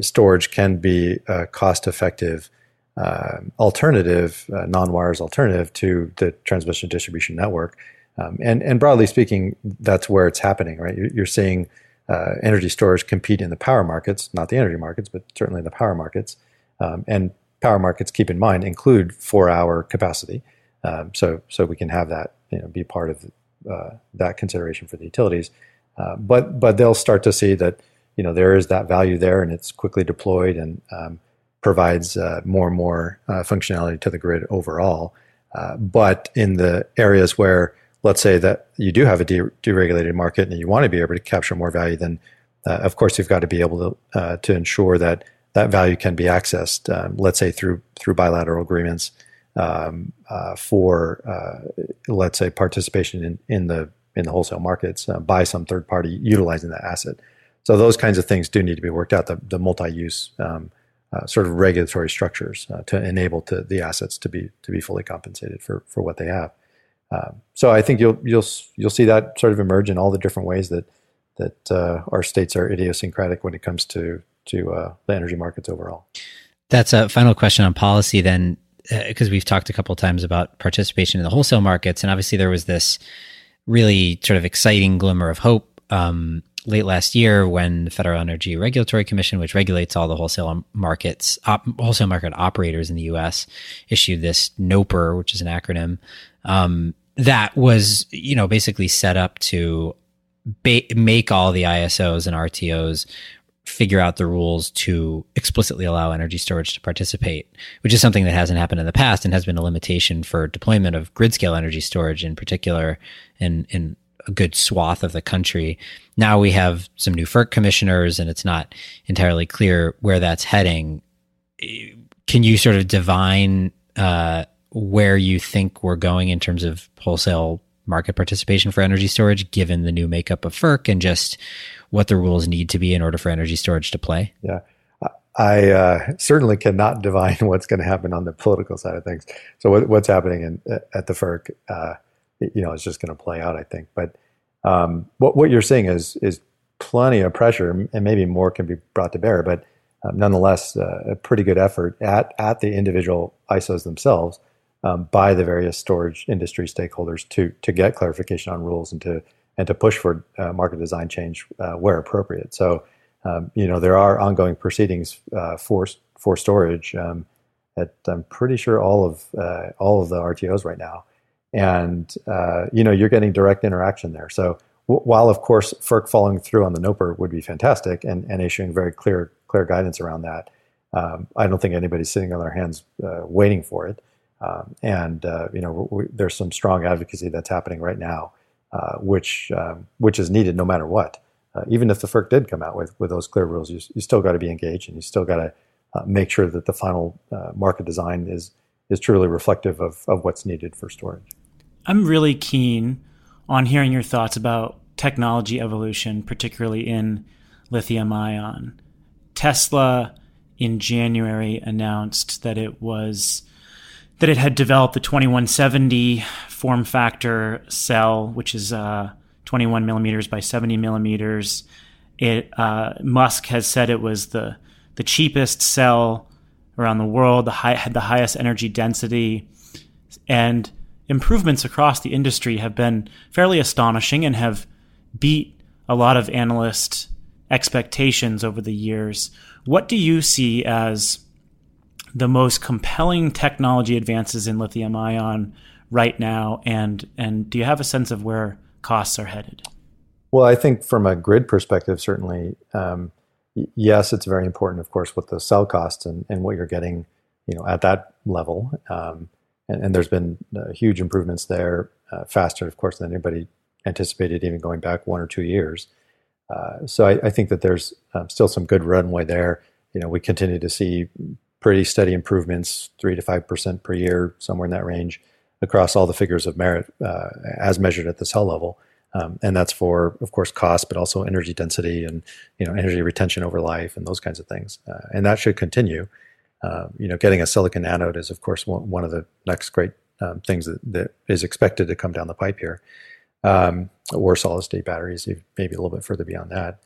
storage can be a cost-effective uh, alternative, uh, non-wires alternative to the transmission distribution network. Um, and and broadly speaking, that's where it's happening, right? You're, you're seeing uh, energy storage compete in the power markets, not the energy markets, but certainly the power markets. Um, and power markets, keep in mind, include four-hour capacity. Um, so, so we can have that you know, be part of uh, that consideration for the utilities. Uh, but but they'll start to see that you know there is that value there, and it's quickly deployed and um, provides uh, more and more uh, functionality to the grid overall. Uh, but in the areas where, let's say that you do have a de- deregulated market and you want to be able to capture more value, then uh, of course you've got to be able to to ensure that that value can be accessed, um, let's say through through bilateral agreements um, uh, for, uh, let's say, participation in, in the in the wholesale markets uh, by some third party utilizing that asset. So those kinds of things do need to be worked out. The, the multi-use um, uh, sort of regulatory structures uh, to enable to the assets to be to be fully compensated for for what they have. Um, so I think you'll you'll you'll see that sort of emerge in all the different ways that that uh, our states are idiosyncratic when it comes to to uh, the energy markets overall. That's a final question on policy then, because uh, we've talked a couple times about participation in the wholesale markets, and obviously there was this really sort of exciting glimmer of hope um, late last year when the Federal Energy Regulatory Commission, which regulates all the wholesale markets, op- wholesale market operators in the U.S., issued this NOPR, which is an acronym um, that was, you know, basically set up to ba- make all the ISOs and RTOs figure out the rules to explicitly allow energy storage to participate, which is something that hasn't happened in the past and has been a limitation for deployment of grid scale energy storage in particular in, in a good swath of the country. Now we have some new FERC commissioners and it's not entirely clear where that's heading. Can you sort of divine uh, where you think we're going in terms of wholesale market participation for energy storage given the new makeup of FERC and just what the rules need to be in order for energy storage to play? Yeah. I uh, certainly cannot divine what's going to happen on the political side of things. So what, what's happening in, at the FERC, uh, you know, it's just going to play out, I think. But um, what what you're seeing is is plenty of pressure, and maybe more can be brought to bear. But um, nonetheless, uh, a pretty good effort at at the individual ISOs themselves um, by the various storage industry stakeholders to to get clarification on rules and to and to push for uh, market design change uh, where appropriate. So um, you know, there are ongoing proceedings uh, for for storage um, at I'm pretty sure all of uh, all of the RTOs right now, and uh, you know, you're getting direct interaction there. So w- while of course FERC following through on the NOPR would be fantastic and, and issuing very clear clear guidance around that, um, I don't think anybody's sitting on their hands uh, waiting for it. Um, and uh, you know, we, there's some strong advocacy that's happening right now, uh, which um, which is needed no matter what uh, even if the FERC did come out with, with those clear rules, you, you still got to be engaged and you still got to uh, make sure that the final market design is is truly reflective of, of what's needed for storage. I'm really keen on hearing your thoughts about technology evolution, particularly in lithium ion. Tesla in January announced that it was that it had developed the 2170 form factor cell, which is uh, 21 millimeters by 70 millimeters. It uh, Musk has said it was the the cheapest cell around the world, the high, had the highest energy density, and improvements across the industry have been fairly astonishing and have beat a lot of analyst expectations over the years. What do you see as the most compelling technology advances in lithium ion right now and and do you have a sense of where costs are headed? Well, I think from a grid perspective, certainly, um, yes, it's very important, of course, with the cell costs and, and what you're getting, you know, at that level. Um, and, and, there's been uh, huge improvements there, uh, faster, of course, than anybody anticipated, even going back one or two years. Uh, so I, I, think that there's um, still some good runway there. You know, we continue to see pretty steady improvements, three to five percent per year, somewhere in that range across all the figures of merit uh, as measured at the cell level. Um, and that's for, of course, cost, but also energy density and you know energy retention over life and those kinds of things. Uh, and that should continue. Uh, you know, getting a silicon anode is, of course, one, one of the next great um, things that, that is expected to come down the pipe here. Um, or solid state batteries, maybe a little bit further beyond that.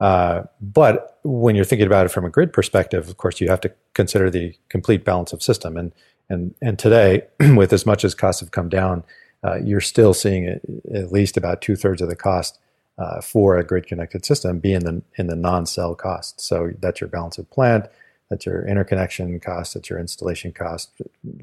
Uh, but when you're thinking about it from a grid perspective, of course, you have to consider the complete balance of system. And and and today, with as much as costs have come down, uh, you're still seeing at least about two thirds of the cost uh, for a grid connected system be in the in the non-cell cost. So that's your balance of plant, that's your interconnection cost, that's your installation cost,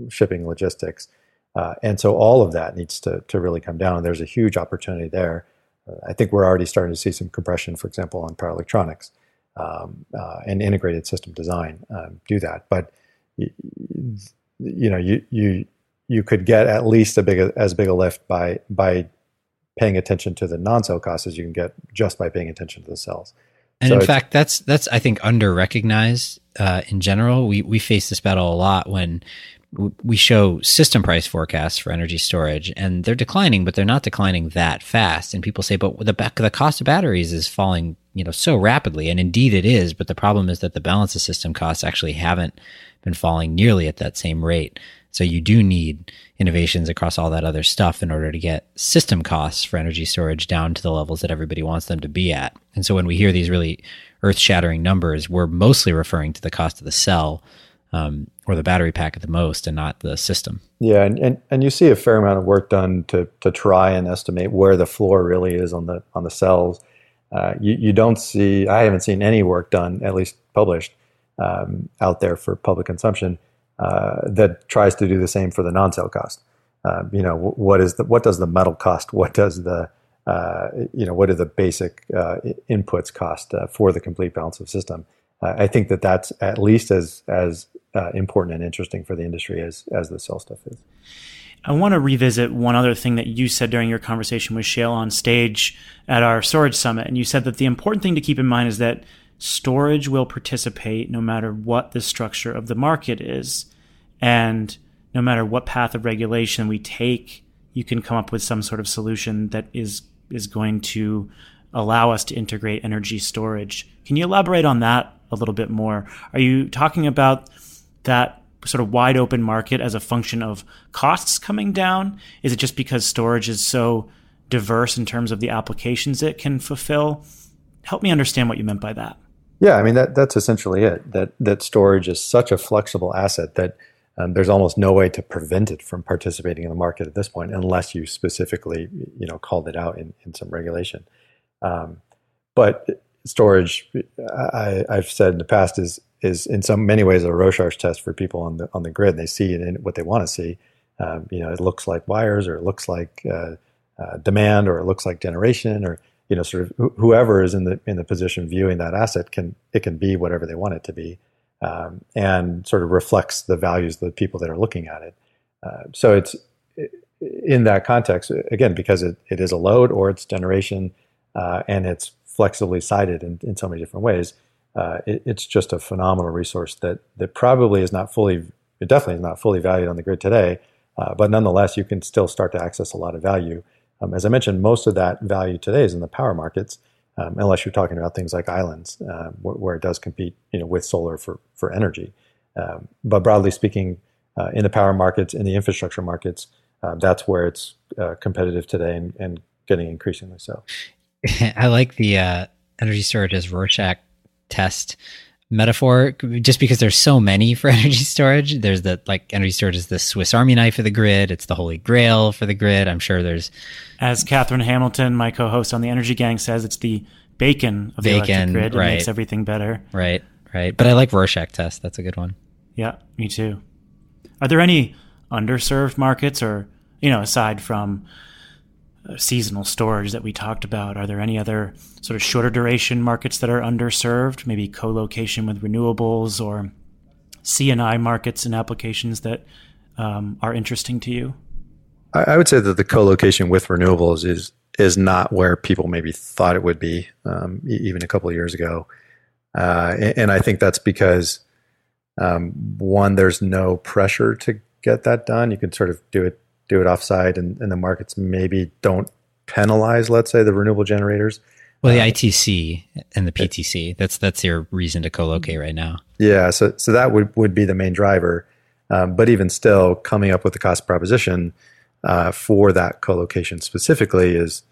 shipping, logistics, uh, and so all of that needs to to really come down. And there's a huge opportunity there. Uh, I think we're already starting to see some compression, for example, on power electronics um, uh, and integrated system design um, do that, but you know you you you could get at least a big as big a lift by by paying attention to the non-cell costs as you can get just by paying attention to the cells. And so in fact, that's that's I think under recognized uh, in general. We we face this battle a lot when we show system price forecasts for energy storage, and they're declining, but they're not declining that fast. And people say, but the the cost of batteries is falling, you know, so rapidly, and indeed it is. But the problem is that the balance of system costs actually haven't been falling nearly at that same rate. So you do need innovations across all that other stuff in order to get system costs for energy storage down to the levels that everybody wants them to be at. And so when we hear these really earth shattering numbers, we're mostly referring to the cost of the cell um, or the battery pack at the most and not the system. Yeah, and, and, and you see a fair amount of work done to, to try and estimate where the floor really is on the on the cells. Uh, you, you don't see, I haven't seen any work done, at least published, um, out there for public consumption uh, that tries to do the same for the non-cell cost. Uh, you know, what is the what does the metal cost? What does the uh, you know what do the basic uh, inputs cost uh, for the complete balance of system? I think that that's at least as as important and interesting for the industry as as the cell stuff is. I want to revisit one other thing that you said during your conversation with Shayle on stage at our storage summit. And you said that the important thing to keep in mind is that storage will participate no matter what the structure of the market is. And no matter what path of regulation we take you can come up with some sort of solution that is is going to allow us to integrate energy storage. Can you elaborate on that a little bit more? Are you talking about that sort of wide open market as a function of costs coming down? Is it just because storage is so diverse in terms of the applications it can fulfill? Help me understand what you meant by that. Yeah, I mean that that's essentially it. That that storage is such a flexible asset that um, there's almost no way to prevent it from participating in the market at this point, unless you specifically, you know, called it out in, in some regulation. Um, but storage, I, have said in the past, is is in some many ways a Rorschach test for people on the on the grid. They see it what they want to see. Um, you know, it looks like wires, or it looks like uh, uh, demand, or it looks like generation, or you know, sort of whoever is in the in the position viewing that asset can it can be whatever they want it to be, um, and sort of reflects the values of the people that are looking at it. Uh, so it's in that context again because it, it is a load or it's generation, uh, and it's flexibly sited in, in so many different ways. Uh, it, it's just a phenomenal resource that that probably is not fully, it definitely is not fully valued on the grid today, uh, but nonetheless, you can still start to access a lot of value. Um, as I mentioned, most of that value today is in the power markets, um, unless you're talking about things like islands, um, where, where, it does compete, you know, with solar for for energy. Um, but broadly speaking, uh, in the power markets, in the infrastructure markets, uh, that's where it's uh, competitive today and, and, getting increasingly so. I like the uh, energy storage as Rorschach test metaphor just because there's so many for energy storage. There's the like energy storage is the swiss army knife for the grid. It's the holy grail for the grid. I'm sure there's as katherine hamilton my co-host on the energy gang says it's the bacon of the electric grid. It right. makes everything better. Right right. But i like rorschach test. That's a good one. Yeah me too. Are there any underserved markets or you know aside from seasonal storage that we talked about? Are there any other sort of shorter duration markets that are underserved? Maybe co-location with renewables or C&I markets and applications that um, are interesting to you? I, would say that the co-location with renewables is is not where people maybe thought it would be um, even a couple of years ago, uh, and, and, I think that's because um, one, there's no pressure to get that done. You can sort of do it do it offsite, and, and the markets maybe don't penalize, let's say, the renewable generators. Well, the uh, ITC and the PTC, that's that's your reason to co-locate right now. Yeah, so so that would, would be the main driver. Um, but even still, coming up with the cost proposition uh, for that co-location specifically is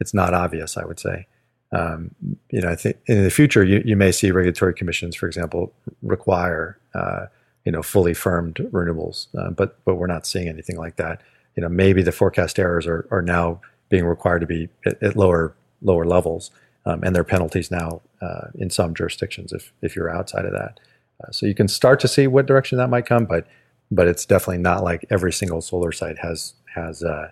it's not obvious. I would say. Um, you know, I think in the future you, you may see regulatory commissions, for example, require uh, you know fully firmed renewables, uh, but but we're not seeing anything like that you know maybe the forecast errors are, are now being required to be at, at lower lower levels, um, and there are penalties now uh, in some jurisdictions if if you're outside of that. Uh, so you can start to see what direction that might come, but but it's definitely not like every single solar site has has uh,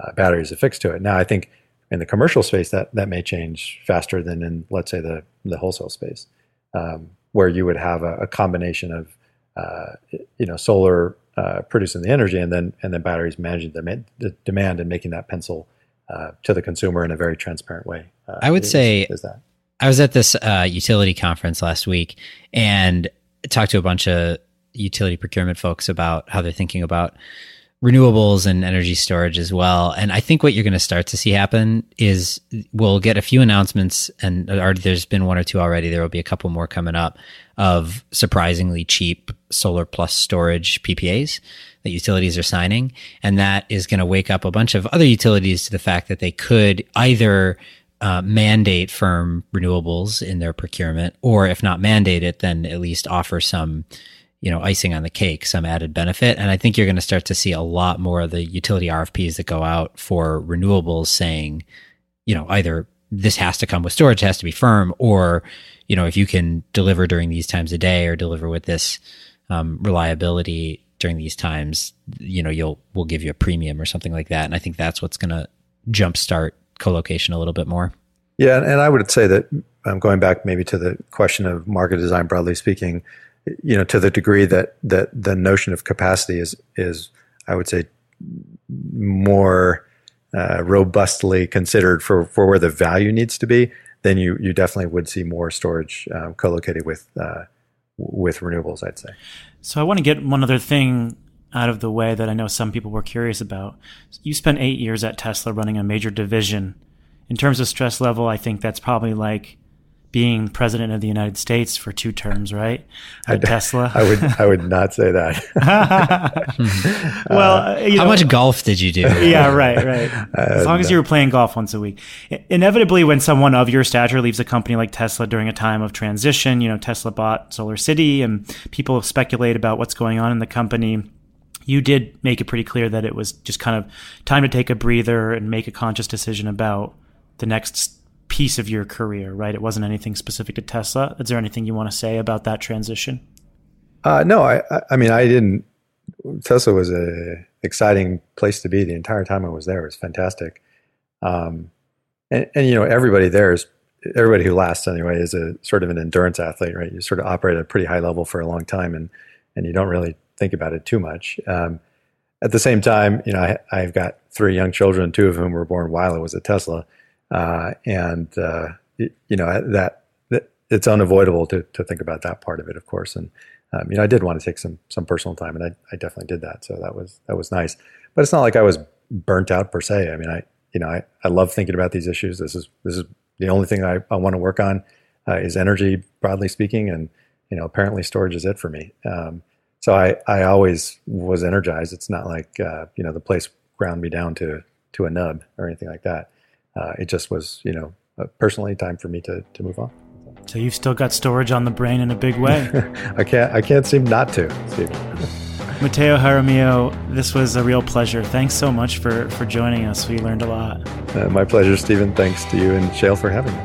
uh batteries affixed to it. Now I think in the commercial space that that may change faster than in let's say the the wholesale space, um, where you would have a, a combination of uh, you know solar uh, producing the energy, and then and then batteries managing the, the demand and making that pencil uh, to the consumer in a very transparent way. Uh, I would is, say is that I was at this uh, utility conference last week and talked to a bunch of utility procurement folks about how they're thinking about renewables and energy storage as well. And I think what you're going to start to see happen is we'll get a few announcements, and already there's been one or two already. There will be a couple more coming up of surprisingly cheap solar plus storage PPAs that utilities are signing. And that is going to wake up a bunch of other utilities to the fact that they could either uh, mandate firm renewables in their procurement, or if not mandate it, then at least offer some you know, icing on the cake, some added benefit. And I think you're going to start to see a lot more of the utility RFPs that go out for renewables saying, you know, either this has to come with storage, has to be firm, or, you know, if you can deliver during these times of day or deliver with this um, reliability during these times, you know, you'll, we'll give you a premium or something like that. And I think that's what's going to jumpstart co-location a little bit more. Yeah. And I would say that I'm um, going back maybe to the question of market design, broadly speaking, you know, to the degree that that the notion of capacity is is I would say more uh, robustly considered for for where the value needs to be, then you you definitely would see more storage um, co-located with uh, with renewables. I'd say. So I want to get one other thing out of the way that I know some people were curious about. You spent eight years at Tesla running a major division. In terms of stress level, I think that's probably like being president of the United States for two terms, right? At Tesla. I would I would not say that. well, uh, how know, much golf did you do? Yeah, right, right. As long uh, as you were playing golf once a week. Inevitably, when someone of your stature leaves a company like Tesla during a time of transition, you know, Tesla bought Solar City, and people speculate about what's going on in the company. You did make it pretty clear that it was just kind of time to take a breather and make a conscious decision about the next piece of your career, right? It wasn't anything specific to Tesla. Is there anything you want to say about that transition? Uh, no, I, I mean, I didn't. Tesla was a exciting place to be the entire time I was there. It was fantastic, um, and, and you know, everybody there is everybody who lasts anyway is a sort of an endurance athlete, right? You sort of operate at a pretty high level for a long time, and and you don't really think about it too much. Um, at the same time, you know, I, have got three young children, two of whom were born while I was at Tesla, uh, and uh, you know that, that, it's unavoidable to to think about that part of it, of course. And um, you know, I did want to take some some personal time, and I, I definitely did that. So that was that was nice. But it's not like I was burnt out per se. I mean, I you know, I, I love thinking about these issues. This is this is the only thing I, I want to work on uh, is energy, broadly speaking, and you know, apparently storage is it for me. Um, so I, I always was energized. It's not like uh, you know the place ground me down to to a nub or anything like that uh, it just was, you know, uh, personally time for me to, to move on. So you've still got storage on the brain in a big way. I can't I can't seem not to, Stephen. Mateo Jaramillo, this was a real pleasure. Thanks so much for, for joining us. We learned a lot. Uh, my pleasure, Stephen. Thanks to you and Shayle for having me.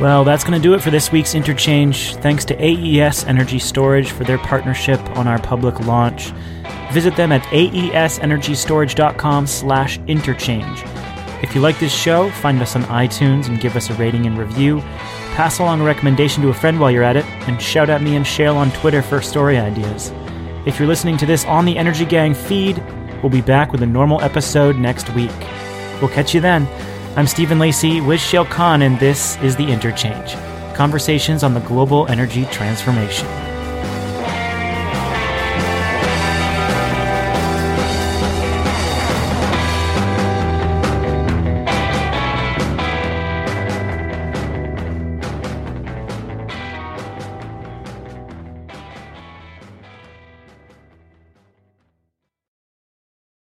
Well, that's going to do it for this week's interchange. Thanks to AES Energy Storage for their partnership on our public launch. Visit them at aesenergystorage.com slash interchange. If you like this show, find us on iTunes and give us a rating and review. Pass along a recommendation to a friend while you're at it, and shout at me and Shayle on Twitter for story ideas. If you're listening to this on the Energy Gang feed, we'll be back with a normal episode next week. We'll catch you then. I'm Stephen Lacey with Shayle Kann, and this is The Interchange Conversations on the Global Energy Transformation.